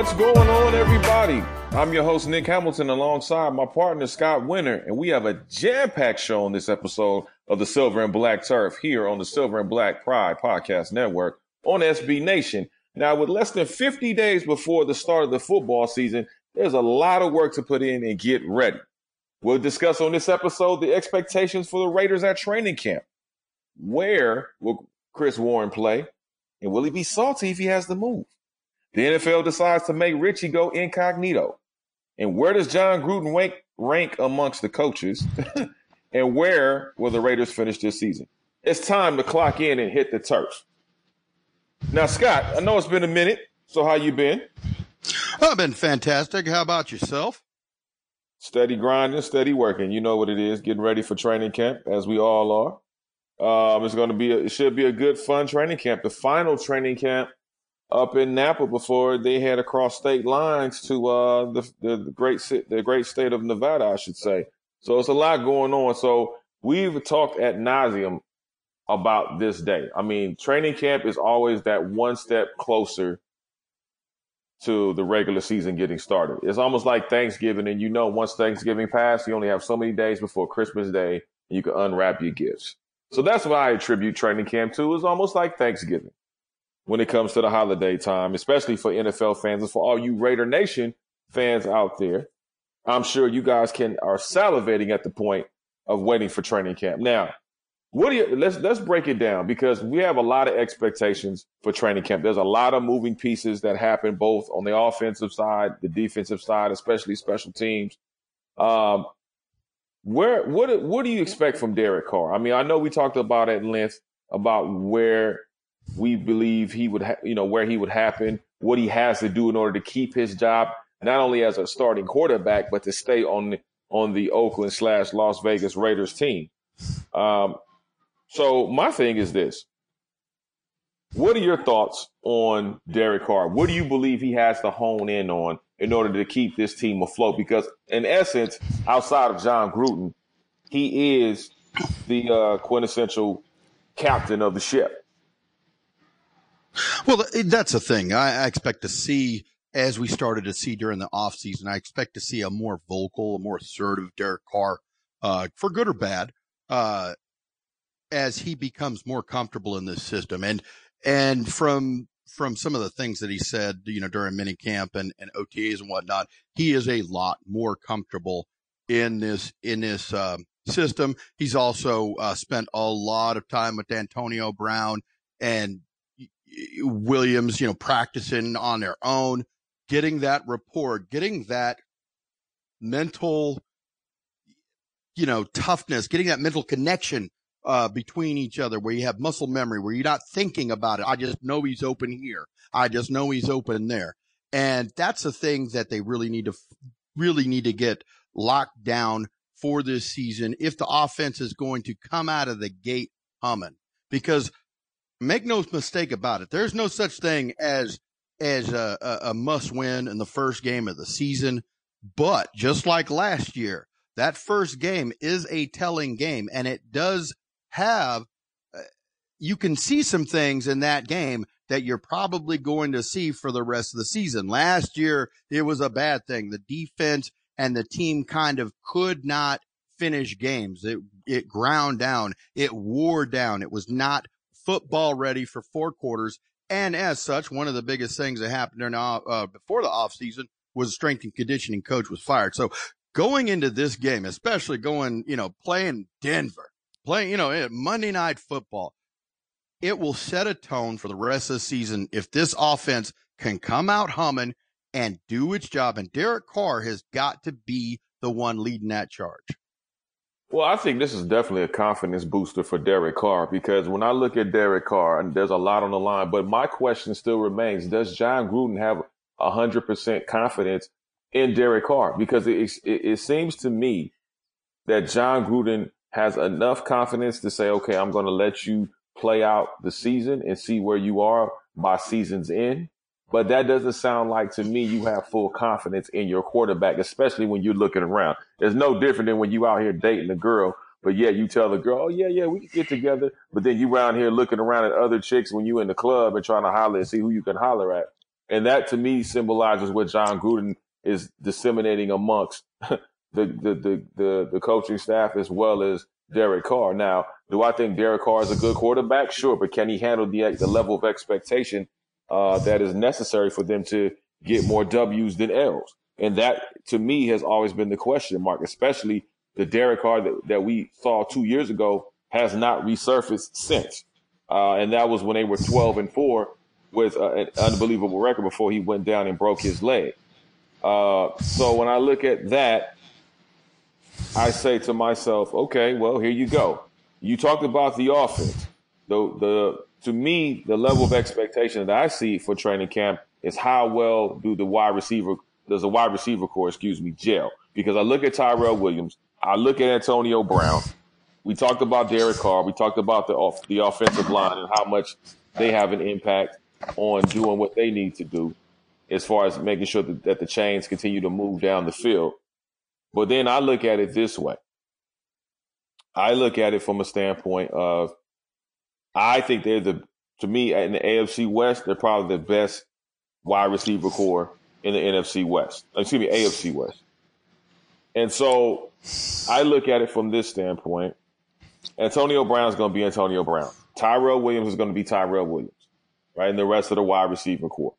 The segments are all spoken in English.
What's going on, everybody? I'm your host, Nick Hamilton, alongside my partner, Scott Winter, and we have a jam packed show on this episode of the Silver and Black Turf here on the Silver and Black Pride Podcast Network on SB Nation. Now, with less than 50 days before the start of the football season, there's a lot of work to put in and get ready. We'll discuss on this episode the expectations for the Raiders at training camp. Where will Chris Warren play? And will he be salty if he has to move? The NFL decides to make Richie go incognito. And where does Jon Gruden rank, rank amongst the coaches? and where will the Raiders finish this season? It's time to clock in and hit the turf. Now, Scott, I know it's been a minute. So how you been? I've been fantastic. How about yourself? Steady grinding, steady working. You know what it is. Getting ready for training camp, as we all are. Um, it's going to be, a, it should be a good, fun training camp. The final training camp up in Napa before they head across state lines to uh, the, the, the great the great state of Nevada, I should say. So it's a lot going on. So we've talked at nauseum about this day. I mean, training camp is always that one step closer to the regular season getting started. It's almost like Thanksgiving, and you know, once Thanksgiving passed, you only have so many days before Christmas Day, and you can unwrap your gifts. So that's what I attribute training camp to. It's almost like Thanksgiving when it comes to the holiday time, especially for NFL fans and for all you Raider Nation fans out there. I'm sure you guys can are salivating at the point of waiting for training camp. Now, what do you let's let's break it down because we have a lot of expectations for training camp. There's a lot of moving pieces that happen both on the offensive side, the defensive side, especially special teams. Um, where what what do you expect from Derek Carr? I mean, I know we talked about at length about where we believe he would, ha- you know, where he would happen, what he has to do in order to keep his job, not only as a starting quarterback, but to stay on the, on the Oakland slash Las Vegas Raiders team. Um, so my thing is this. What are your thoughts on Derek Carr? What do you believe he has to hone in on in order to keep this team afloat? Because in essence, outside of Jon Gruden, he is the uh, quintessential captain of the ship. Well, that's the thing. I, I expect to see as we started to see during the offseason, I expect to see a more vocal, a more assertive Derek Carr, uh, for good or bad. Uh, as he becomes more comfortable in this system. And, and from, from some of the things that he said, you know, during mini camp and, and OTAs and whatnot, he is a lot more comfortable in this, in this, um, system. He's also, uh, spent a lot of time with Antonio Brown and Williams, you know, practicing on their own, getting that rapport, getting that mental, you know, toughness, getting that mental connection uh, between each other where you have muscle memory, where you're not thinking about it. I just know he's open here. I just know he's open there. And that's the thing that they really need to, really need to get locked down for this season if the offense is going to come out of the gate humming. Because make no mistake about it, there's no such thing as, as a, a, a must win in the first game of the season. But just like last year, that first game is a telling game and it does have, uh, you can see some things in that game that you're probably going to see for the rest of the season. Last year, it was a bad thing. The defense and the team kind of could not finish games. It, it ground down. It wore down. It was not football ready for four quarters. And as such, one of the biggest things that happened during, uh, before the offseason was the strength and conditioning coach was fired. So going into this game, especially going, you know, playing Denver, playing, you know, Monday night football, it will set a tone for the rest of the season if this offense can come out humming and do its job. And Derek Carr has got to be the one leading that charge. Well, I think this is definitely a confidence booster for Derek Carr because when I look at Derek Carr, and there's a lot on the line, but my question still remains: Does Jon Gruden have hundred percent confidence in Derek Carr? Because it, it, it seems to me that Jon Gruden has enough confidence to say, okay, I'm going to let you play out the season and see where you are by season's end. But that doesn't sound like to me you have full confidence in your quarterback, especially when you're looking around. It's no different than when you out here dating a girl, but yeah, you tell the girl, oh yeah, yeah, we can get together. But then you around here looking around at other chicks when you in the club and trying to holler and see who you can holler at. And that to me symbolizes what Jon Gruden is disseminating amongst the, the, the, the, the coaching staff as well as Derek Carr. Now, do I think Derek Carr is a good quarterback? Sure, but can he handle the, the level of expectation uh, that is necessary for them to get more W's than L's? And that, to me, has always been the question mark, especially the Derek Carr that, that we saw two years ago has not resurfaced since. Uh, and that was when they were 12 and 4 with uh, an unbelievable record before he went down and broke his leg. Uh, so when I look at that, I say to myself, okay, well, here you go. You talked about the offense. The, the, to me, the level of expectation that I see for training camp is how well do the wide receiver, does the wide receiver corps, excuse me, gel? Because I look at Tyrell Williams, I look at Antonio Brown, we talked about Derek Carr. We talked about the off, the offensive line and how much they have an impact on doing what they need to do, as far as making sure that, that the chains continue to move down the field. But then I look at it this way. I look at it from a standpoint of, I think they're the, to me, in the AFC West, they're probably the best wide receiver corps in the NFC West. Excuse me, AFC West. And so I look at it from this standpoint. Antonio Brown is going to be Antonio Brown. Tyrell Williams is going to be Tyrell Williams, right? And the rest of the wide receiver corps.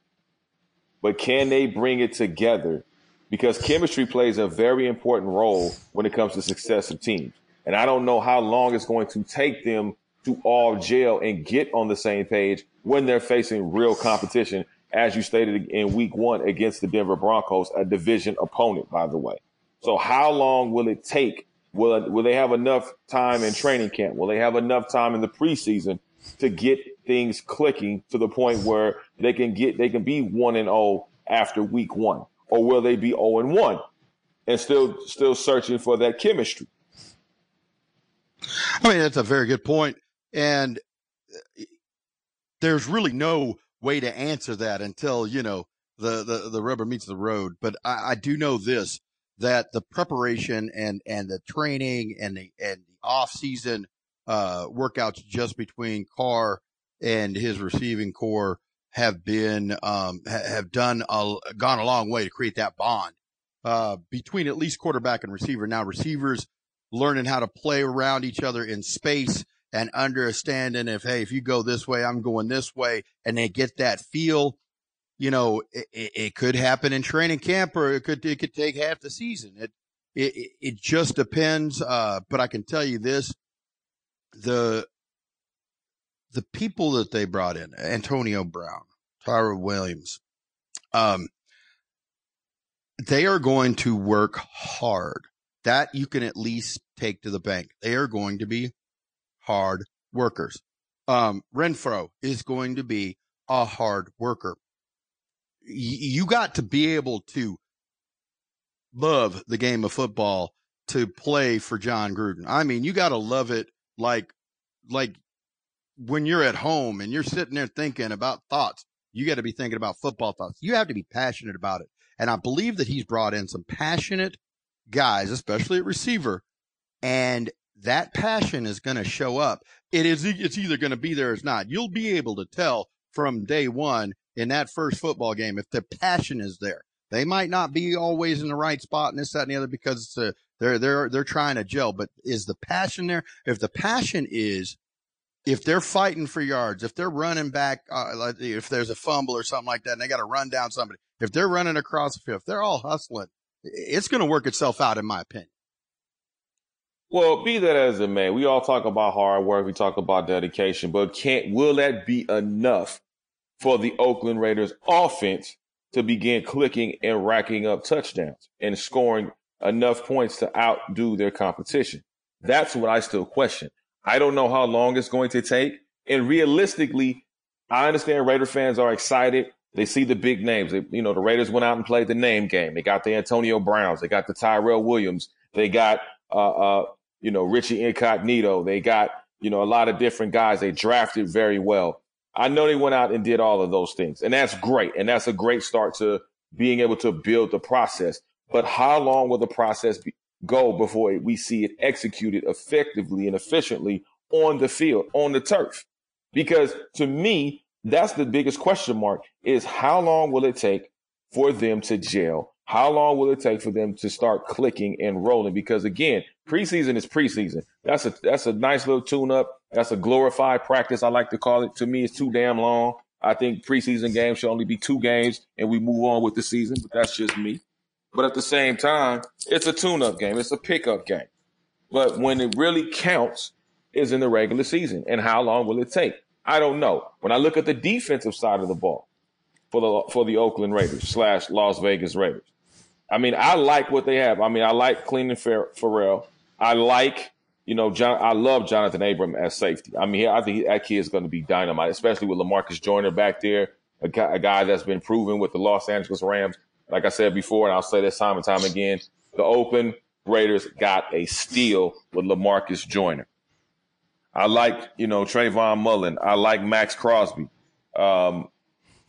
But can they bring it together? Because chemistry plays a very important role when it comes to success of teams. And I don't know how long it's going to take them to all jail and get on the same page when they're facing real competition, as you stated in week one against the Denver Broncos, a division opponent, by the way. So how long will it take Will will they have enough time in training camp? Will they have enough time in the preseason to get things clicking to the point where they can get they can be one and oh after week one, or will they be zero oh and one and still still searching for that chemistry? I mean, that's a very good point, and uh, there's really no way to answer that until you know the the, the rubber meets the road. But I, I do know this: that the preparation and and the training and the and the off season uh, workouts just between Carr and his receiving corps have been um, ha- have done a, gone a long way to create that bond uh, between at least quarterback and receiver. Now receivers learning how to play around each other in space and understanding if hey if you go this way I'm going this way and they get that feel you know, it, it, could happen in training camp or it could, it could take half the season. It, it, it just depends. Uh, but I can tell you this, the, the people that they brought in, Antonio Brown, Tyrell Williams, um, they are going to work hard. That you can at least take to the bank. They are going to be hard workers. Um, Renfrow is going to be a hard worker you got to be able to love the game of football to play for Jon Gruden. I mean, you got to love it like, like when you're at home and you're sitting there thinking about thoughts, you got to be thinking about football thoughts. You have to be passionate about it. And I believe that he's brought in some passionate guys, especially at receiver. And that passion is going to show up. It is, it's either going to be there or it's not. You'll be able to tell from day one in that first football game if the passion is there. They might not be always in the right spot and this, that, and the other because it's a, they're they're they're trying to gel. But is the passion there? If the passion is, if they're fighting for yards, if they're running back, uh, if there's a fumble or something like that, and they got to run down somebody, if they're running across the field, if they're all hustling, it's going to work itself out, in my opinion. Well, be that as it may, we all talk about hard work, we talk about dedication, but can't will that be enough for the Oakland Raiders offense to begin clicking and racking up touchdowns and scoring enough points to outdo their competition. That's what I still question. I don't know how long it's going to take. And realistically, I understand Raider fans are excited. They see the big names. They, you know, the Raiders went out and played the name game. They got the Antonio Browns. They got the Tyrell Williams. They got, uh, uh, you know, Richie Incognito. They got, you know, a lot of different guys. They drafted very well. I know they went out and did all of those things, and that's great. And that's a great start to being able to build the process. But how long will the process be, go before we see it executed effectively and efficiently on the field, on the turf? Because to me, that's the biggest question mark is how long will it take for them to gel? How long will it take for them to start clicking and rolling? Because again, preseason is preseason. That's a that's a nice little tune up. That's a glorified practice. I like to call it. To me, it's too damn long. I think preseason games should only be two games and we move on with the season, but that's just me. But at the same time, it's a tune up game. It's a pickup game. But when it really counts is in the regular season. And how long will it take? I don't know. When I look at the defensive side of the ball for the for the Oakland Raiders slash Las Vegas Raiders, I mean, I like what they have. I mean, I like Clelin Ferrell. I like, you know, John. I love Jonathan Abram as safety. I mean, I think that kid is going to be dynamite, especially with Lamarcus Joyner back there, a guy, a guy that's been proven with the Los Angeles Rams. Like I said before, and I'll say this time and time again, the Oakland Raiders got a steal with Lamarcus Joyner. I like, you know, Trayvon Mullen. I like Maxx Crosby, um,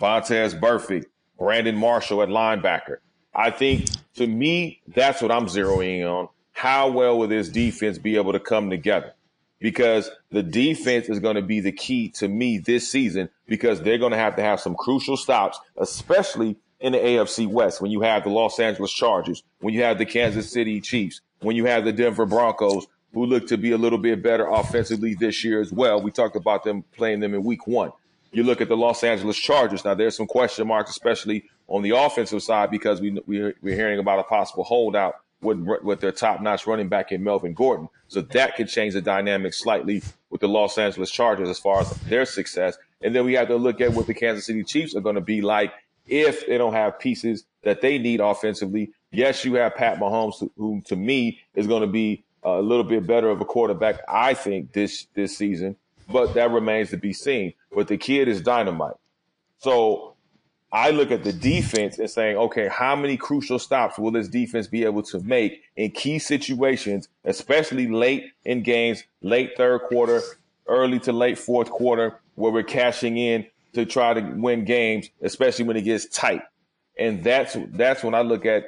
Vontaze Burfict, Brandon Marshall at linebacker. I think to me, that's what I'm zeroing on. How well will this defense be able to come together? Because the defense is going to be the key to me this season because they're going to have to have some crucial stops, especially in the AFC West when you have the Los Angeles Chargers, when you have the Kansas City Chiefs, when you have the Denver Broncos, who look to be a little bit better offensively this year as well. We talked about them playing them in week one. You look at the Los Angeles Chargers. Now, there's some question marks, especially on the offensive side, because we, we, are hearing about a possible holdout with, with their top notch running back in Melvin Gordon. So that could change the dynamic slightly with the Los Angeles Chargers as far as their success. And then we have to look at what the Kansas City Chiefs are going to be like if they don't have pieces that they need offensively. Yes, you have Pat Mahomes, who to me is going to be a little bit better of a quarterback, I think, this this season. But that remains to be seen. But the kid is dynamite. So I look at the defense and saying, okay, how many crucial stops will this defense be able to make in key situations, especially late in games, late third quarter, early to late fourth quarter, where we're cashing in to try to win games, especially when it gets tight. And that's that's when I look at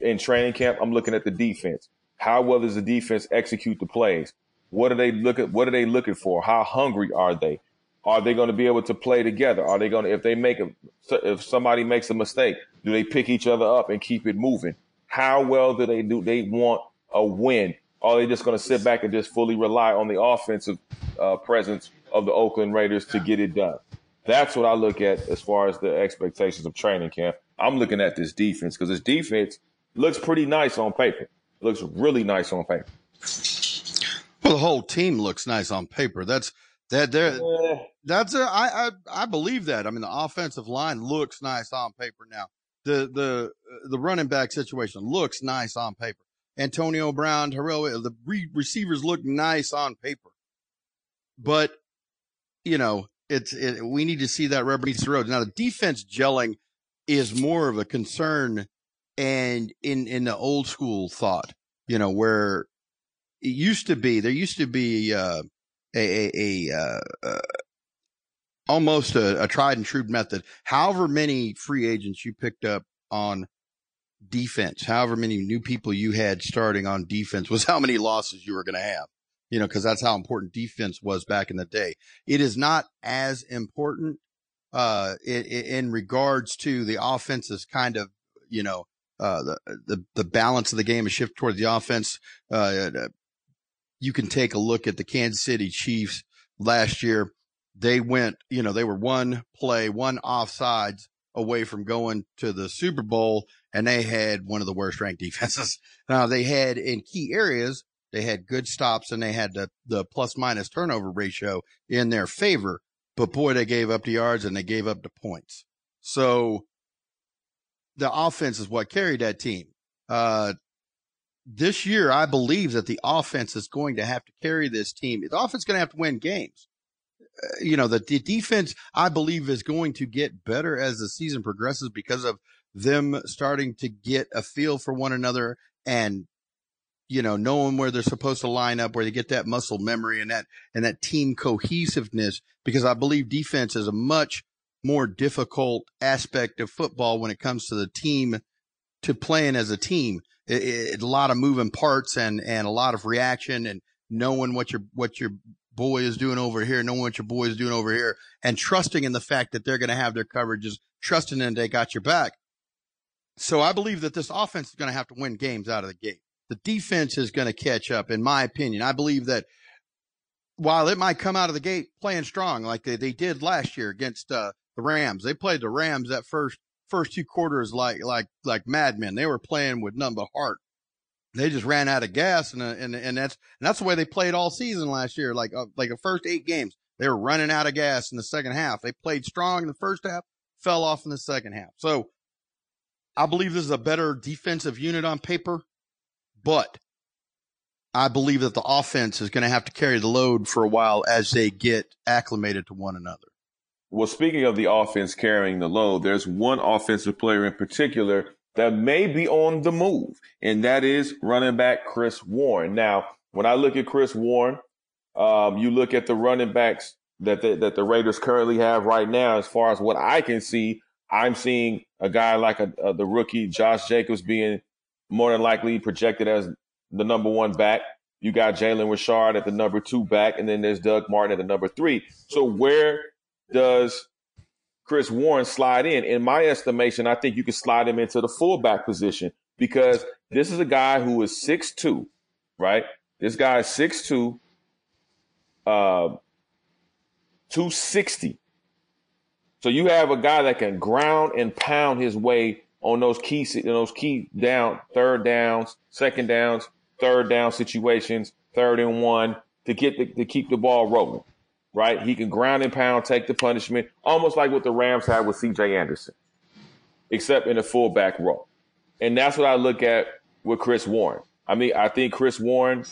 in training camp, I'm looking at the defense. How well does the defense execute the plays? What are they looking? What are they looking for? How hungry are they? Are they going to be able to play together? Are they going to, if they make a, if somebody makes a mistake, do they pick each other up and keep it moving? How well do they do? They want a win. Are they just going to sit back and just fully rely on the offensive uh, presence of the Oakland Raiders to get it done? That's what I look at as far as the expectations of training camp. I'm looking at this defense because this defense looks pretty nice on paper looks really nice on paper. Well, the whole team looks nice on paper. That's that there. Yeah. That's a, I, I I believe that. I mean, the offensive line looks nice on paper now. The the the running back situation looks nice on paper. Antonio Brown, Terrell, the re- receivers look nice on paper. But you know, it's it, we need to see that rubber meets the road. Now, the defense gelling is more of a concern and in in the old school thought, you know, where it used to be, there used to be uh, a a, a uh, uh, almost a, a tried and true method. However many free agents you picked up on defense, however many new people you had starting on defense, was how many losses you were going to have. You know, because that's how important defense was back in the day. It is not as important uh, in, in regards to the offense's kind of, you know, uh, the, the, the balance of the game is shift toward the offense. Uh, you can take a look at the Kansas City Chiefs last year. They went, you know, they were one play, one offsides away from going to the Super Bowl, and they had one of the worst ranked defenses. Now they had in key areas, they had good stops and they had the, the plus minus turnover ratio in their favor. But boy, they gave up the yards and they gave up the points. So the offense is what carried that team. Uh, this year, I believe that the offense is going to have to carry this team. The offense is going to have to win games. Uh, you know, the, the defense, I believe, is going to get better as the season progresses because of them starting to get a feel for one another and, you know, knowing where they're supposed to line up, where they get that muscle memory and that, and that team cohesiveness. Because I believe defense is a much more difficult aspect of football when it comes to the team to playing as a team. It, it, a lot of moving parts and, and a lot of reaction and knowing what your, what your boy is doing over here, knowing what your boy is doing over here, and trusting in the fact that they're going to have their coverages, trusting in they got your back. So I believe that this offense is going to have to win games out of the gate. The defense is going to catch up, in my opinion. I believe that while it might come out of the gate playing strong like they, they did last year against uh, the Rams, they played the Rams that first first two quarters like like like madmen. They were playing with none but heart. They just ran out of gas, and uh, and and that's and that's the way they played all season last year. Like uh, like the first eight games, they were running out of gas in the second half. They played strong in the first half, fell off in the second half. So I believe this is a better defensive unit on paper, but I believe that the offense is going to have to carry the load for a while as they get acclimated to one another. Well, speaking of the offense carrying the load, there's one offensive player in particular that may be on the move, and that is running back Chris Warren. Now, when I look at Chris Warren, um, you look at the running backs that the, that the Raiders currently have right now. As far as what I can see, I'm seeing a guy like a, a, the rookie Josh Jacobs being more than likely projected as the number one back. You got Jalen Richard at the number two back, and then there's Doug Martin at the number three. So where does Chris Warren slide in? In my estimation, I think you can slide him into the fullback position because this is a guy who is six two, right? This guy is six two, uh, 260. So you have a guy that can ground and pound his way on those key those key down third downs, second downs, third down situations, third and one to get the, to keep the ball rolling right? He can ground and pound, take the punishment, almost like what the Rams had with C.J. Anderson, except in the fullback role. And that's what I look at with Chris Warren. I mean, I think Chris Warren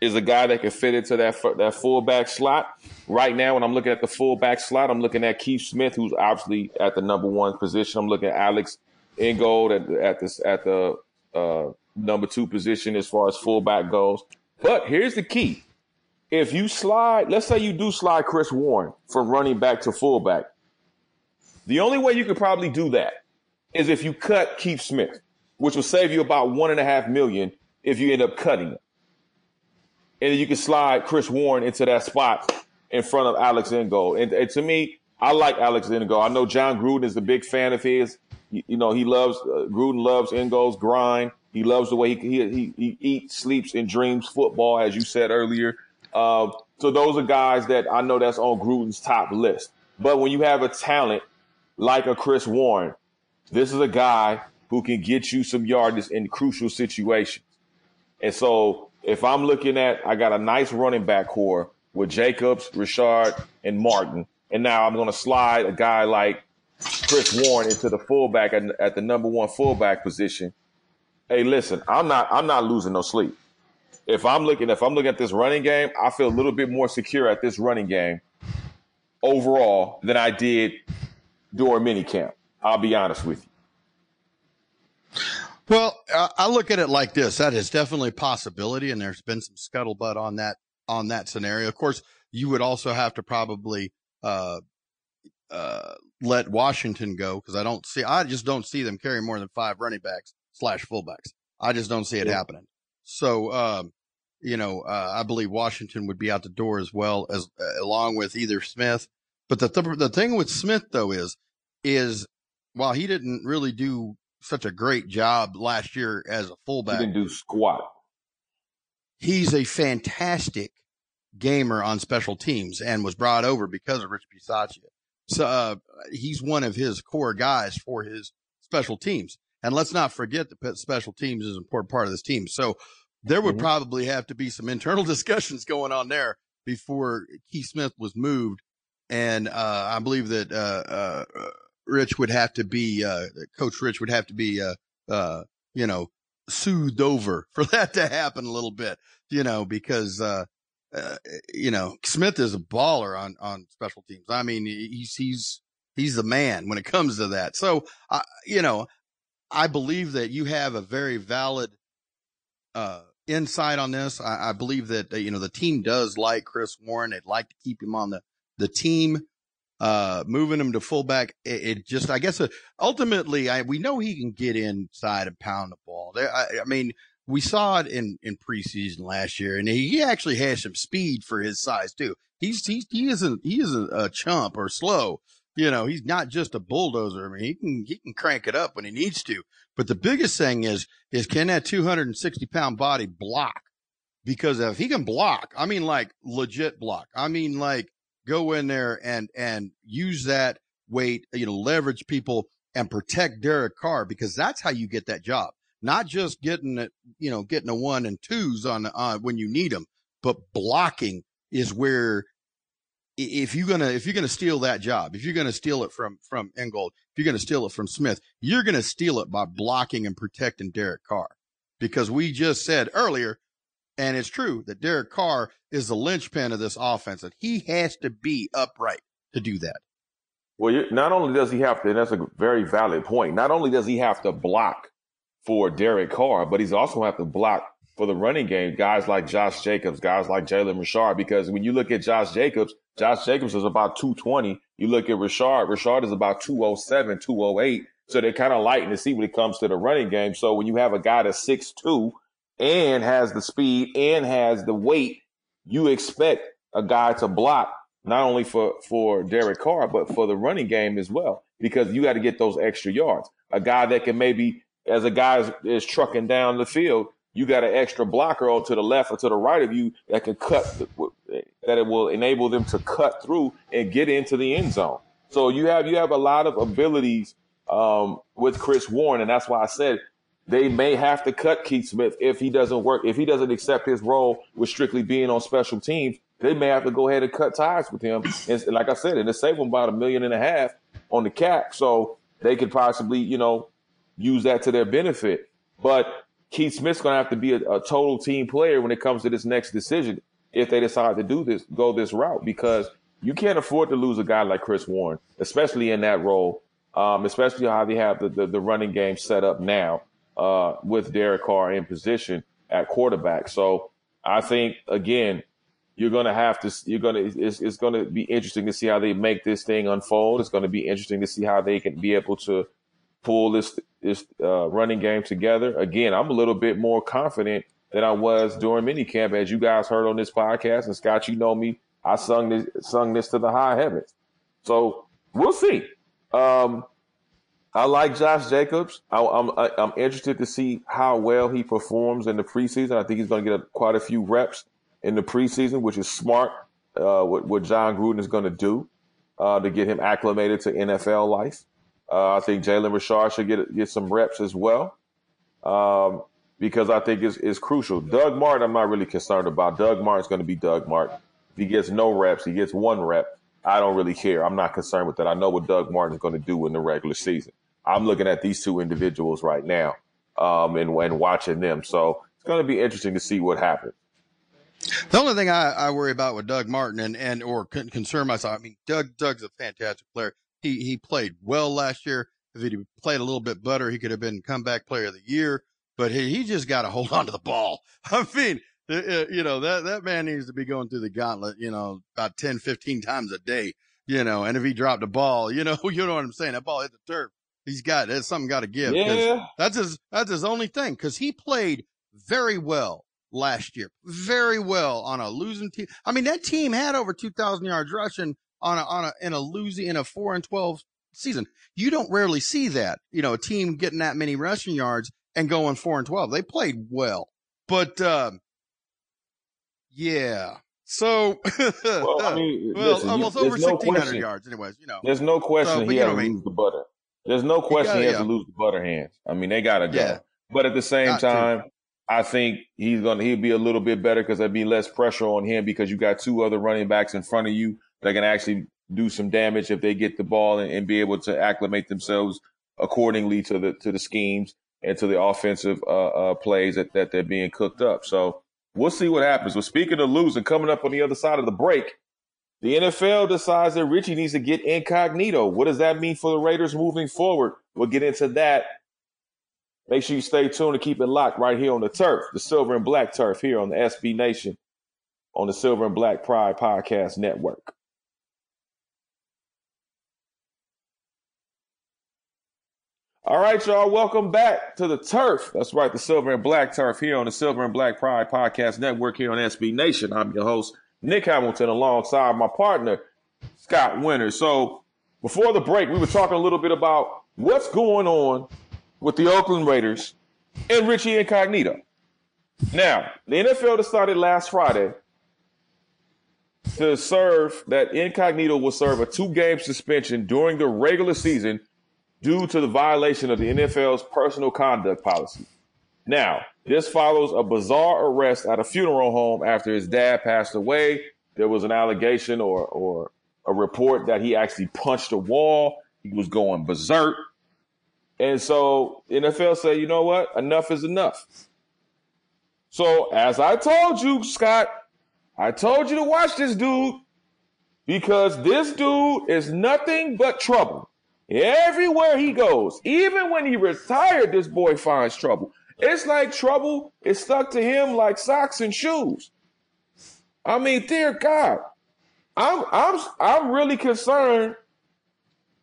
is a guy that can fit into that that fullback slot. Right now, when I'm looking at the fullback slot, I'm looking at Keith Smith, who's obviously at the number one position. I'm looking at Alec Ingold at, at this at the uh, number two position as far as fullback goes. But here's the key: if you slide, let's say you do slide Chris Warren from running back to fullback, the only way you could probably do that is if you cut Keith Smith, which will save you about one and a half million if you end up cutting him. And then you can slide Chris Warren into that spot in front of Alec Ingold. And, and to me, I like Alec Ingold. I know Jon Gruden is a big fan of his. You, know, he loves uh, Gruden loves Ingold's grind. He loves the way he, he, he eats, sleeps, and dreams football, as you said earlier. Uh, so those are guys that I know that's on Gruden's top list. But when you have a talent like a Chris Warren, this is a guy who can get you some yards in crucial situations. And so if I'm looking at, I got a nice running back corps with Jacobs, Richard, and Martin. And now I'm going to slide a guy like Chris Warren into the fullback at, at the number one fullback position. Hey, listen, I'm not, I'm not losing no sleep if I'm looking if I'm looking at this running game, I feel a little bit more secure at this running game overall than I did during minicamp. I'll be honest with you. Well, I look at it like this: that is definitely a possibility, and there's been some scuttlebutt on that on that scenario. Of course, you would also have to probably uh, uh, let Washington go because I don't see, I just don't see them carrying more than five running backs slash fullbacks. I just don't see it yeah. happening. So, um, you know, uh, I believe Washington would be out the door as well as uh, along with either Smith. But the th- the thing with Smith though is is while he didn't really do such a great job last year as a fullback, he didn't do squat. He's a fantastic gamer on special teams and was brought over because of Rich Bisaccia. So uh, he's one of his core guys for his special teams. And let's not forget that special teams is an important part of this team. So there would mm-hmm. probably have to be some internal discussions going on there before Keith Smith was moved. And, uh, I believe that, uh, uh, Rich would have to be, uh, Coach Rich would have to be, uh, uh, you know, soothed over for that to happen a little bit, you know, because, uh, uh, you know, Smith is a baller on, on special teams. I mean, he's, he's, he's the man when it comes to that. So, uh, you know, I believe that you have a very valid uh, insight on this. I, I believe that uh, you know the team does like Chris Warren. They'd like to keep him on the the team. Uh, moving him to fullback, it, it just, I guess, uh, ultimately, I, we know he can get inside and pound the ball. I, I mean, we saw it in, in preseason last year, and he actually has some speed for his size too. He's, he's he isn't he isn't a chump or slow. You know, he's not just a bulldozer. I mean, he can he can crank it up when he needs to. But the biggest thing is is can that 260 pound body block? Because if he can block, I mean, like legit block. I mean, like go in there and and use that weight, you know, leverage people and protect Derek Carr because that's how you get that job. Not just getting it, you know, getting a one and twos on uh, when you need them, but blocking is where if you're gonna if you're gonna steal that job, if you're gonna steal it from from Ingold, if you're gonna steal it from Smith, you're gonna steal it by blocking and protecting Derek Carr, because we just said earlier, and it's true that Derek Carr is the linchpin of this offense, and he has to be upright to do that. Well, not only does he have to, and that's a very valid point. Not only does he have to block for Derek Carr, but he's also have to block for the running game, guys like Josh Jacobs, guys like Jalen Richard, because when you look at Josh Jacobs, Josh Jacobs is about 220. You look at Richard, Richard is about 207, 208. So they're kind of light to see when it comes to the running game. So when you have a guy that's 6'2 and has the speed and has the weight, you expect a guy to block not only for, for Derek Carr, but for the running game as well, because you got to get those extra yards. A guy that can maybe, as a guy is, is trucking down the field, you got an extra blocker or to the left or to the right of you that can cut that it will enable them to cut through and get into the end zone. So you have you have a lot of abilities um, with Chris Warren, and that's why I said they may have to cut Keith Smith if he doesn't work if he doesn't accept his role with strictly being on special teams. They may have to go ahead and cut ties with him, and like I said, and save him about a million and a half on the cap, so they could possibly you know use that to their benefit. But Keith Smith's going to have to be a, a, total team player when it comes to this next decision if they decide to do this, go this route, because you can't afford to lose a guy like Chris Warren, especially in that role, um, especially how they have the, the, the, running game set up now uh, with Derek Carr in position at quarterback. So I think, again, you're going to have to, you're going to, it's, it's going to be interesting to see how they make this thing unfold. It's going to be interesting to see how they can be able to pull this this uh, running game together. Again, I'm a little bit more confident than I was during minicamp, as you guys heard on this podcast. And Scott, you know me, I sung this sung this to the high heavens. So we'll see. Um, I like Josh Jacobs. I, am I'm, I'm interested to see how well he performs in the preseason. I think he's going to get a, quite a few reps in the preseason, which is smart. Uh, what, what Jon Gruden is going to do uh, to get him acclimated to NFL life. Uh, I think Jalen Richard should get get some reps as well, um, because I think it's, it's crucial. Doug Martin, I'm not really concerned about. Doug Martin's going to be Doug Martin. If he gets no reps, he gets one rep. I don't really care. I'm not concerned with that. I know what Doug Martin is going to do in the regular season. I'm looking at these two individuals right now um, and, and watching them. So it's going to be interesting to see what happens. The only thing I, I worry about with Doug Martin and, and or concern myself, I mean, Doug Doug's a fantastic player. He he played well last year. If he'd played a little bit better, he could have been comeback player of the year. But he, he just got to hold on to the ball. I mean, uh, uh, you know, that, that man needs to be going through the gauntlet, you know, about 10, 15 times a day, you know, and if he dropped a ball, you know, you know what I'm saying? That ball hit the turf. He's got, there's something got to give. Yeah. That's his, that's his only thing. Cause he played very well last year, very well on a losing team. I mean, that team had over 2000 yards rushing on a, on a, in a losing, in a four and 12 season. You don't rarely see that, you know, a team getting that many rushing yards and going four and 12. They played well, but, um, yeah. So, well, I mean, well, listen, almost you, over no 1600 yards anyways, you know. There's no question so, he has to I mean. lose the butter. There's no question he, he has yeah. to lose the butter hands. I mean, they got to go. Yeah. But at the same time, I think he's gonna he'll be a little bit better because there'll be less pressure on him because you got two other running backs in front of you that can actually do some damage if they get the ball and, and be able to acclimate themselves accordingly to the to the schemes and to the offensive uh, uh, plays that, that they're being cooked up. So we'll see what happens. Well, speaking of losing, coming up on the other side of the break, the NFL decides that Richie needs to get incognito. What does that mean for the Raiders moving forward? We'll get into that. Make sure you stay tuned and keep it locked right here on the turf, the Silver and Black turf here on the SB Nation on the Silver and Black Pride Podcast Network. All right, y'all. Welcome back to the turf. That's right, the Silver and Black turf here on the Silver and Black Pride Podcast Network here on SB Nation. I'm your host, Nick Hamilton, alongside my partner, Scott Winter. So before the break, we were talking a little bit about what's going on with the Oakland Raiders and Richie Incognito. Now, the NFL decided last Friday to serve that Incognito will serve a two game suspension during the regular season due to the violation of the NFL's personal conduct policy. Now, this follows a bizarre arrest at a funeral home after his dad passed away. There was an allegation or, or a report that he actually punched a wall. He was going berserk. And so NFL said, you know what? Enough is enough. So as I told you, Scott, I told you to watch this dude because this dude is nothing but trouble. Everywhere he goes, even when he retired, this boy finds trouble. It's like trouble is stuck to him like socks and shoes. I mean, dear God, I'm I'm I'm really concerned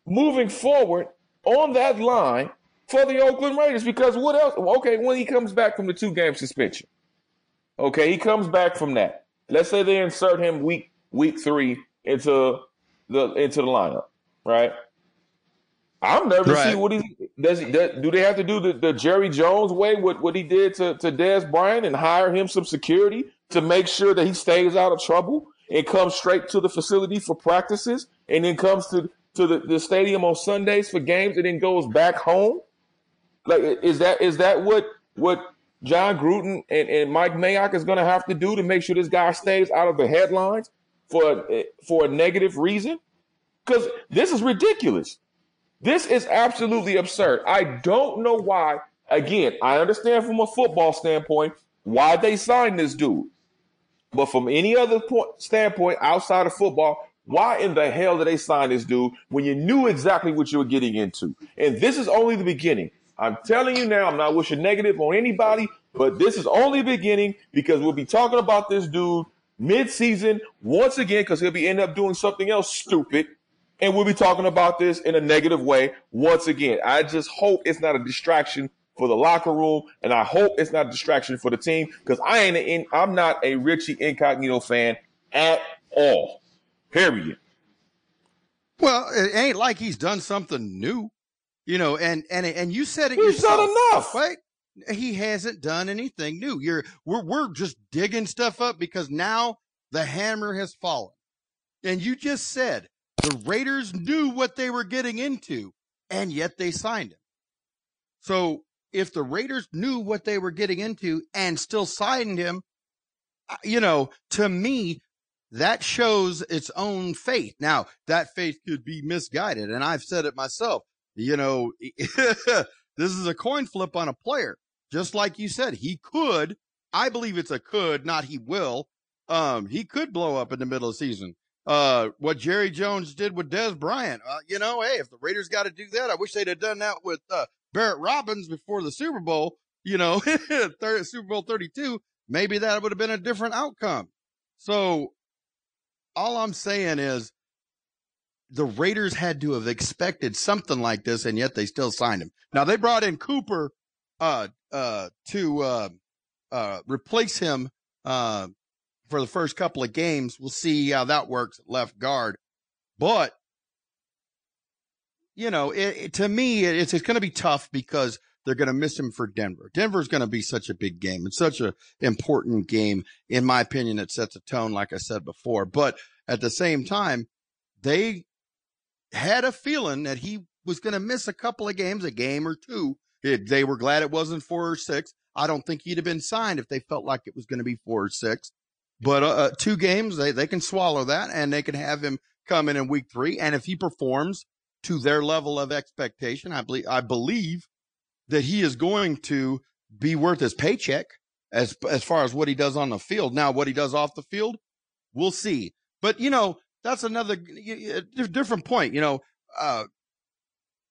moving forward on that line for the Oakland Raiders because what else? Okay, when he comes back from the two game suspension, okay, he comes back from that. Let's say they insert him week week three into the into the lineup, right? I'm nervous right. to see what he does. He, do they have to do the, the Jerry Jones way? What what he did to to Dez Bryant and hire him some security to make sure that he stays out of trouble and comes straight to the facility for practices and then comes to to the, the stadium on Sundays for games and then goes back home? Like is that is that what what Jon Gruden and, and Mike Mayock is going to have to do to make sure this guy stays out of the headlines for eh, for a negative reason? Because this is ridiculous. This is absolutely absurd. I don't know why. Again, I understand from a football standpoint why they signed this dude. But from any other point, standpoint outside of football, why in the hell did they sign this dude when you knew exactly what you were getting into? And this is only the beginning. I'm telling you now, I'm not wishing negative on anybody, but this is only the beginning because we'll be talking about this dude mid-season once again because he'll be end up doing something else stupid and we'll be talking about this in a negative way once again. I just hope it's not a distraction for the locker room, and I hope it's not a distraction for the team because I ain't in, I'm not a Richie Incognito fan at all. Period. Well, it ain't like he's done something new, you know. And and and you said it he's yourself, done enough, right? He hasn't done anything new. You're we're we're just digging stuff up because now the hammer has fallen. And you just said the Raiders knew what they were getting into, and yet they signed him. So if the Raiders knew what they were getting into and still signed him, uh, you know, to me, that shows its own faith. Now, that faith could be misguided, and I've said it myself. You know, this is a coin flip on a player. Just like you said, he could. I believe it's a could, not he will. Um, he could blow up in the middle of the season uh, what Jerry Jones did with Dez Bryant. Uh, you know, hey, if the Raiders got to do that, I wish they'd have done that with uh, Barrett Robbins before the Super Bowl. You know, Super Bowl 32, maybe that would have been a different outcome. So all I'm saying is the Raiders had to have expected something like this, and yet they still signed him. Now they brought in Cooper uh, uh, to uh, uh, replace him uh, for the first couple of games. We'll see how that works at left guard. But, you know, it, it, to me, it, it's, it's going to be tough because they're going to miss him for Denver. Denver's going to be such a big game. It's such an important game. In my opinion, it sets a tone, like I said before. But at the same time, they had a feeling that he was going to miss a couple of games, a game or two. It, they were glad it wasn't four or six. I don't think he'd have been signed if they felt like it was going to be four or six. But uh, uh, two games, they, they can swallow that and they can have him come in in week three. And if he performs to their level of expectation, I believe, I believe that he is going to be worth his paycheck as, as far as what he does on the field. Now, what he does off the field, we'll see. But, you know, that's another different point. You know, uh,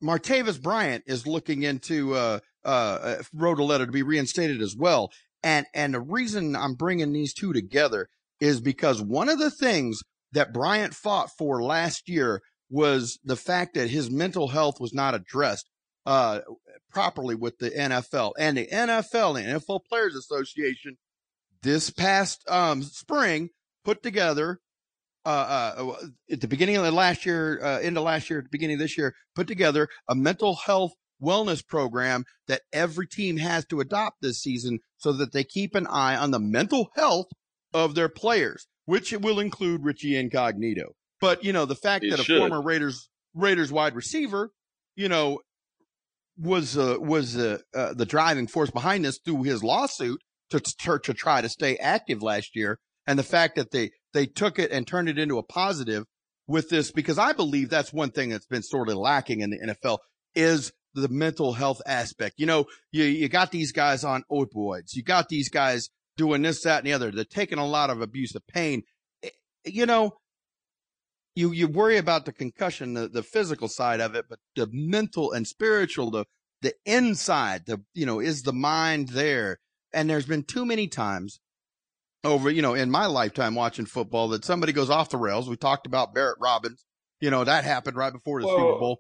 Martavis Bryant is looking into, uh, uh, wrote a letter to be reinstated as well. And, and the reason I'm bringing these two together is because one of the things that Bryant fought for last year was the fact that his mental health was not addressed. uh, properly with the NFL and the NFL and NFL Players Association this past um, spring put together uh, uh, at the beginning of the last year, uh, into last year, at the beginning of this year, put together a mental health wellness program that every team has to adopt this season so that they keep an eye on the mental health of their players, which will include Richie Incognito. But, you know, the fact It that a former Raiders, Raiders wide receiver, you know, was, uh, was, uh, uh, the driving force behind this through his lawsuit to, to, to try to stay active last year. And the fact that they, they took it and turned it into a positive with this, because I believe that's one thing that's been sort of lacking in the NFL is the mental health aspect. You know, you, you got these guys on opioids. You got these guys doing this, that, and the other. They're taking a lot of abuse of pain. Eh, You know, you, you worry about the concussion, the, the physical side of it, but the mental and spiritual, the, the inside, the, you know, is the mind there? And there's been too many times over, you know, in my lifetime watching football that somebody goes off the rails. We talked about Barrett Robbins. You know, that happened right before the Well- Super Bowl.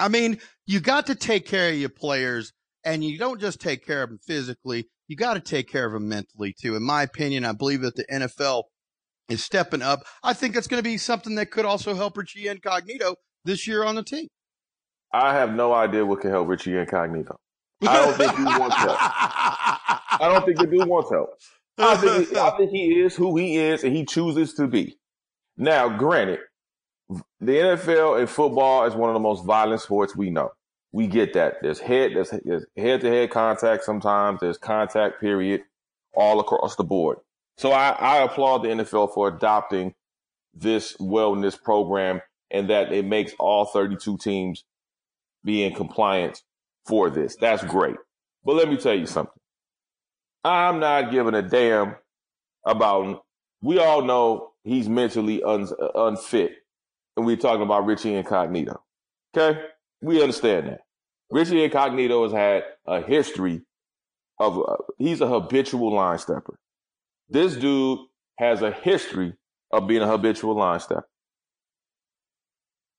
I mean, you got to take care of your players and you don't just take care of them physically. You got to take care of them mentally too. In my opinion, I believe that the NFL is stepping up. I think it's going to be something that could also help Richie Incognito this year on the team. I have no idea what can help Richie Incognito. I don't think he wants help. I don't think the dude wants help. I think, he, I think he is who he is and he chooses to be. Now, granted, the NFL and football is one of the most violent sports we know. We get that. There's head, there's, head-to-head contact sometimes. There's contact period all across the board. So I, I applaud the NFL for adopting this wellness program and that it makes all 32 teams be in compliance for this. That's great. But let me tell you something. I'm not giving a damn about. We all know he's mentally un, unfit, and we're talking about Richie Incognito. Okay, we understand that. Richie Incognito has had a history of. Uh, he's a habitual line stepper. This dude has a history of being a habitual line stepper.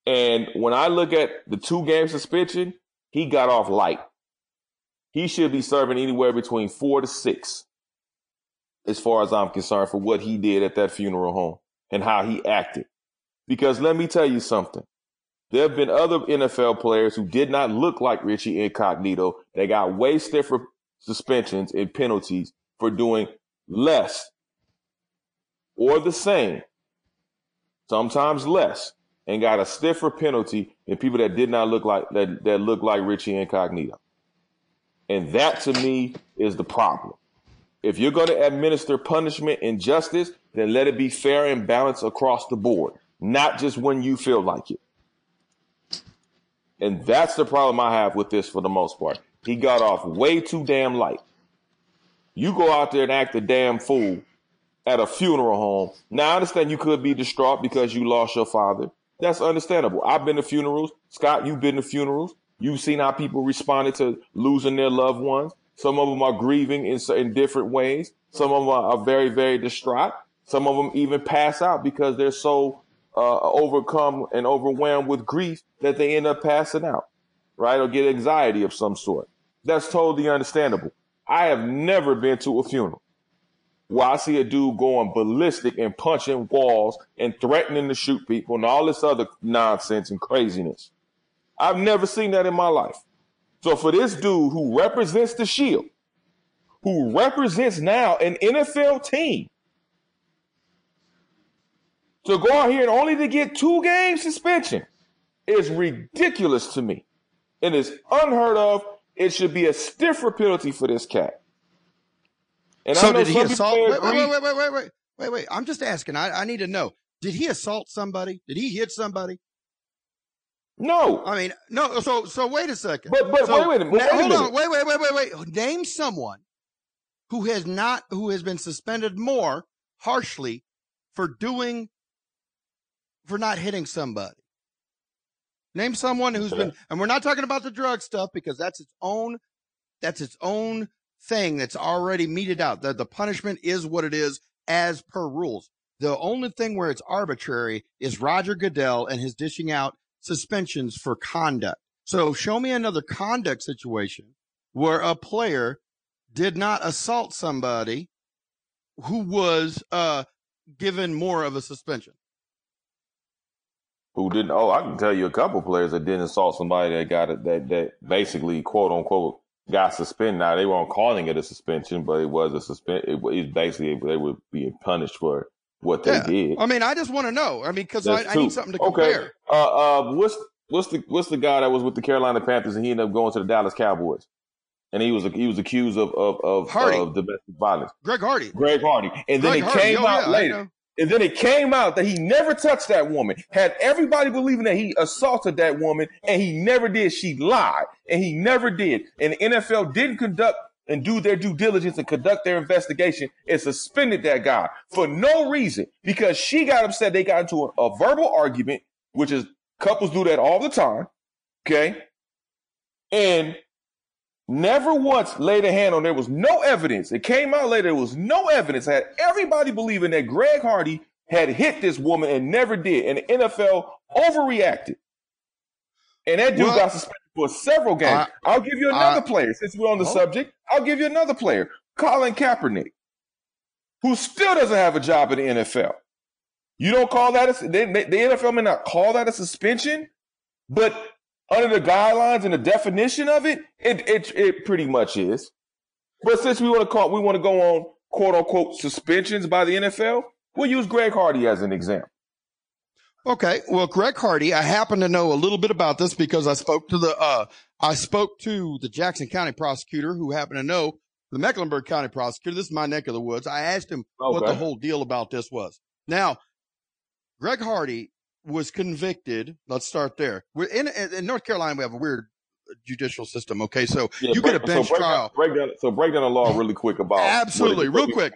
And when I look at the two game suspension, he got off light. He should be serving anywhere between four to six, as far as I'm concerned, for what he did at that funeral home and how he acted. Because let me tell you something. There have been other NFL players who did not look like Richie Incognito. They got way stiffer suspensions and penalties for doing less or the same, sometimes less, and got a stiffer penalty than people that did not look like that that look like Richie Incognito. And that to me is the problem. If you're going to administer punishment and justice, then let it be fair and balanced across the board, not just when you feel like it. And that's the problem I have with this for the most part. He got off way too damn light. You go out there and act a damn fool at a funeral home. Now I understand you could be distraught because you lost your father. That's understandable. I've been to funerals. Scott, you've been to funerals. You've seen how people responded to losing their loved ones. Some of them are grieving in, in different ways. Some of them are, are very, very distraught. Some of them even pass out because they're so uh, overcome and overwhelmed with grief that they end up passing out, right? Or get anxiety of some sort. That's totally understandable. I have never been to a funeral where I see a dude going ballistic and punching walls and threatening to shoot people and all this other nonsense and craziness. I've never seen that in my life. So for this dude who represents the Shield, who represents now an NFL team, to go out here and only to get two game suspension is ridiculous to me. It is unheard of. It should be a stiffer penalty for this cat. And so I know did he assault? Wait, wait, wait, wait, wait, wait, wait, wait. I'm just asking. I, I need to know. Did he assault somebody? Did he hit somebody? No, I mean, no. So, so wait a second. But- but So, wait a minute, wait now- a hold minute. on. Wait, wait, wait, wait, wait. Name someone who has not, who has been suspended more harshly for doing, for not hitting somebody. Name someone who's been, and we're not talking about the drug stuff because that's its own, that's its own thing that's already meted out. That the punishment is what it is as per rules. The only thing where it's arbitrary is Roger Goodell and his dishing out suspensions for conduct. So show me another conduct situation where a player did not assault somebody who was uh, given more of a suspension. Who didn't? Oh, I can tell you a couple players that didn't assault somebody that got it that that basically quote unquote got suspended. Now they weren't calling it a suspension, but it was a suspend. It was basically they were being punished for what they Yeah. did. I mean, I just want to know. I mean, because I, I need something to Okay. compare. Uh, uh, what's what's the what's the guy that was with the Carolina Panthers and he ended up going to the Dallas Cowboys, and he was he was accused of of of, of domestic violence. Greg Hardy. Greg Hardy, and then Greg it Hardy. came Oh, out yeah, later. And then it came out that he never touched that woman. Had everybody believing that he assaulted that woman, and he never did. She lied, and he never did. And the NFL didn't conduct and do their due diligence and conduct their investigation and suspended that guy for no reason because she got upset. They got into a, a verbal argument, which is couples do that all the time. Okay. And never once laid a hand on there was no evidence. It came out later, there was no evidence. Had everybody believing that Greg Hardy had hit this woman and never did. And the NFL overreacted. And that dude Well, got suspended for several games. I- I'll give you another I- player since we're on the Oh. subject. I'll give you another player, Colin Kaepernick, who still doesn't have a job in the NFL. You don't call that a, they, they- the NFL may not call that a suspension, but under the guidelines and the definition of it, it it, it pretty much is. But since we want to call, we want to go on quote unquote suspensions by the NFL. We'll use Greg Hardy as an example. Okay. Well, Greg Hardy, I happen to know a little bit about this because I spoke to the, uh, I spoke to the Jackson County prosecutor who happened to know the Mecklenburg County prosecutor. This is my neck of the woods. I asked him what the whole deal about this was. Now, Greg Hardy was convicted. Let's start there. We're in, in North Carolina, we have a weird judicial system. Okay. So Yeah, you get a bench so break trial. Down, break down, so break down the law really quick about Absolutely. Real quick.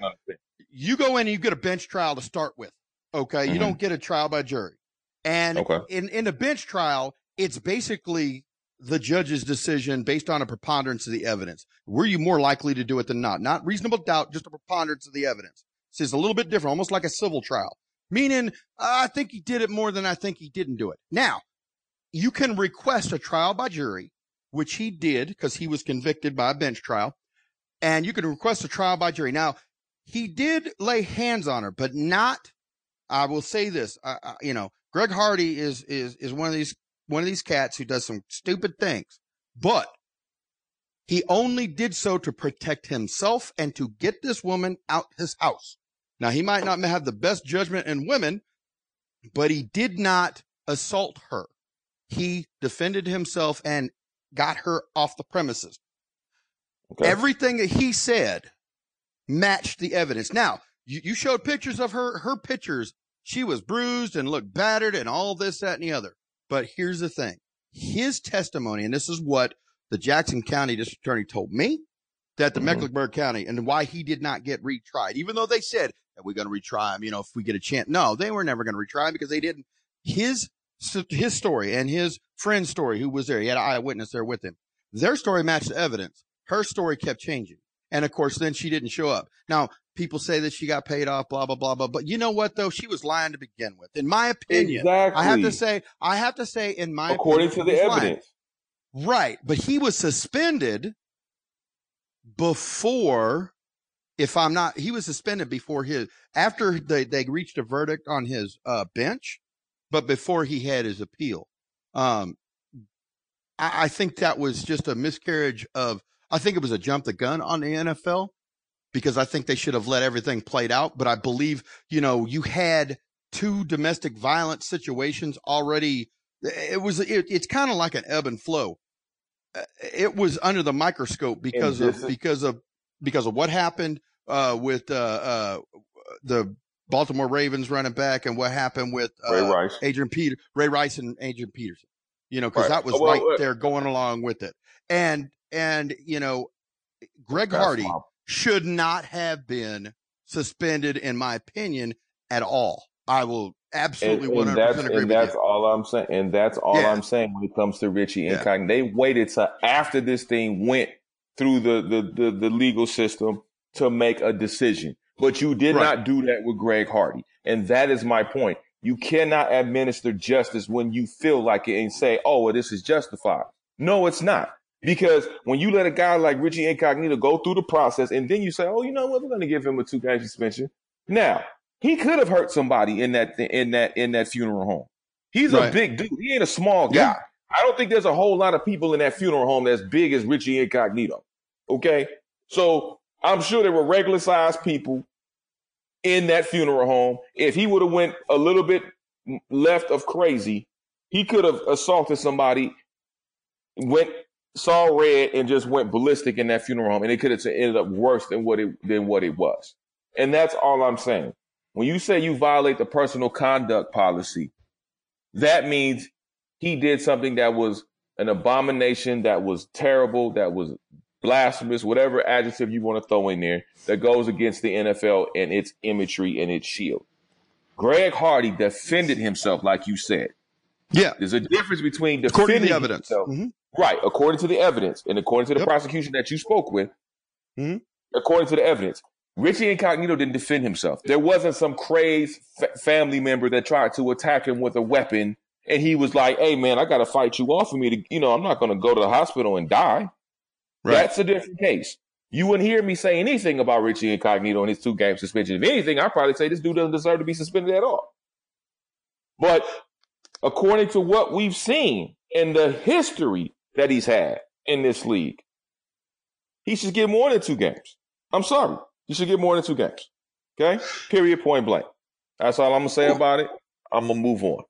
you go in and you get a bench trial to start with. Okay. You Mhm. don't get a trial by jury. And Okay. in, in a bench trial, it's basically the judge's decision based on a preponderance of the evidence. Were you more likely to do it than not? Not reasonable doubt, just a preponderance of the evidence. So it's a little bit different, almost like a civil trial, meaning I think he did it more than I think he didn't do it. Now, you can request a trial by jury, which he did because he was convicted by a bench trial, and you can request a trial by jury. Now, he did lay hands on her, but not. I will say this, uh, uh, you know, Greg Hardy is is is one of these one of these cats who does some stupid things, but he only did so to protect himself and to get this woman out his house. Now, he might not have the best judgment in women, but he did not assault her. He defended himself and got her off the premises. Okay. Everything that he said matched the evidence. Now, you, you showed pictures of her, her pictures. She was bruised and looked battered and all this, that, and the other. But here's the thing. His testimony, and this is what the Jackson County District Attorney told me, that the Mhm. Mecklenburg County and why he did not get retried, even though they said that we're going to retry him, you know, if we get a chance. No, they were never going to retry him because they didn't. His, his story and his friend's story, who was there, he had an eyewitness there with him. Their story matched the evidence. Her story kept changing. And of course, then she didn't show up. Now, people say that she got paid off, blah, blah, blah, blah. But you know what, though? She was lying to begin with. In my opinion, Exactly. I have to say, I have to say, in my opinion. according to the he was lying. evidence. Right. But he was suspended before, if I'm not, he was suspended before his, after they, they reached a verdict on his uh, bench, but before he had his appeal. Um, I, I think that was just a miscarriage of, I think it was a jump the gun on the NFL because I think they should have let everything played out. But I believe, you know, you had two domestic violence situations already. It was, it, it's kind of like an ebb and flow. Uh, It was under the microscope because of, because of, because of what happened, uh, with, uh, uh, the Baltimore Ravens running back and what happened with, uh, Ray Rice. Adrian Peter, Ray Rice and Adrian Peterson, you know, cause Right. that was Oh, well, right there going along with it. And, and, you know, Greg Hardy my- should not have been suspended, in my opinion, at all. I will absolutely one hundred that's percent agree and that's you. all I'm saying. And that's all Yeah. I'm saying when it comes to Richie Yeah. Incognito. They waited till after this thing went through the, the the the legal system to make a decision. But you did Right. not do that with Greg Hardy, and that is my point. You cannot administer justice when you feel like it and say, "Oh, well, this is justified." No, it's not. Because when you let a guy like Richie Incognito go through the process and then you say, oh, you know what, we're going to give him a two game suspension. Now, he could have hurt somebody in that in that in that funeral home. He's right. a big dude. He ain't a small guy. I don't think there's a whole lot of people in that funeral home that's big as Richie Incognito. Okay, so I'm sure there were regular sized people in that funeral home. If he would have went a little bit left of crazy, he could have assaulted somebody, went saw red, and just went ballistic in that funeral home, and it could have ended up worse than what it than what it was. And that's all I'm saying. When you say you violate the personal conduct policy, that means he did something that was an abomination, that was terrible, that was blasphemous, whatever adjective you want to throw in there, that goes against the NFL and its imagery and its shield. Greg Hardy defended himself, like you said. Yeah. There's a difference between defending the evidence. Himself, mm-hmm. Right, according to the evidence and according to the yep. prosecution that you spoke with, mm-hmm. according to the evidence. Richie Incognito didn't defend himself. There wasn't some crazed f- family member that tried to attack him with a weapon, and he was like, "Hey, man, I got to fight you off for me to, you know, I'm not going to go to the hospital and die." Right. That's a different case. You wouldn't hear me say anything about Richie Incognito and his two game suspension. If anything, I'd probably say this dude doesn't deserve to be suspended at all. But according to what we've seen in the history that he's had in this league, he should get more than two games. I'm sorry. You should get more than two games. Okay? Period, point blank. That's all I'm going to say about it. I'm going to move on.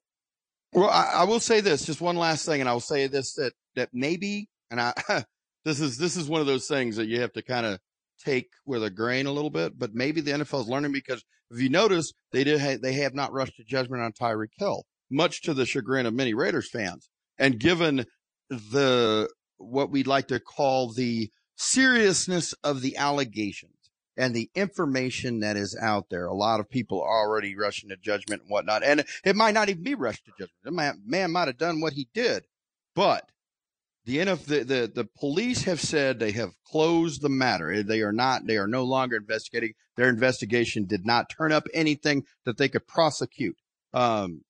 Well, I, I, will say this, just one last thing, and I will say this that that maybe, and I this is this is one of those things that you have to kind of take with a grain a little bit, but maybe the NFL is learning because if you notice, they did ha- they have not rushed to judgment on Tyreek Hill, much to the chagrin of many Raiders fans, and given the what we'd like to call the seriousness of the allegations and the information that is out there. A lot of people are already rushing to judgment and whatnot. And it might not even be rushed to judgment. The man, might have done what he did, but the, NF, the, the, the police have said they have closed the matter. They are not, they are no longer investigating. Their investigation did not turn up anything that they could prosecute. Um,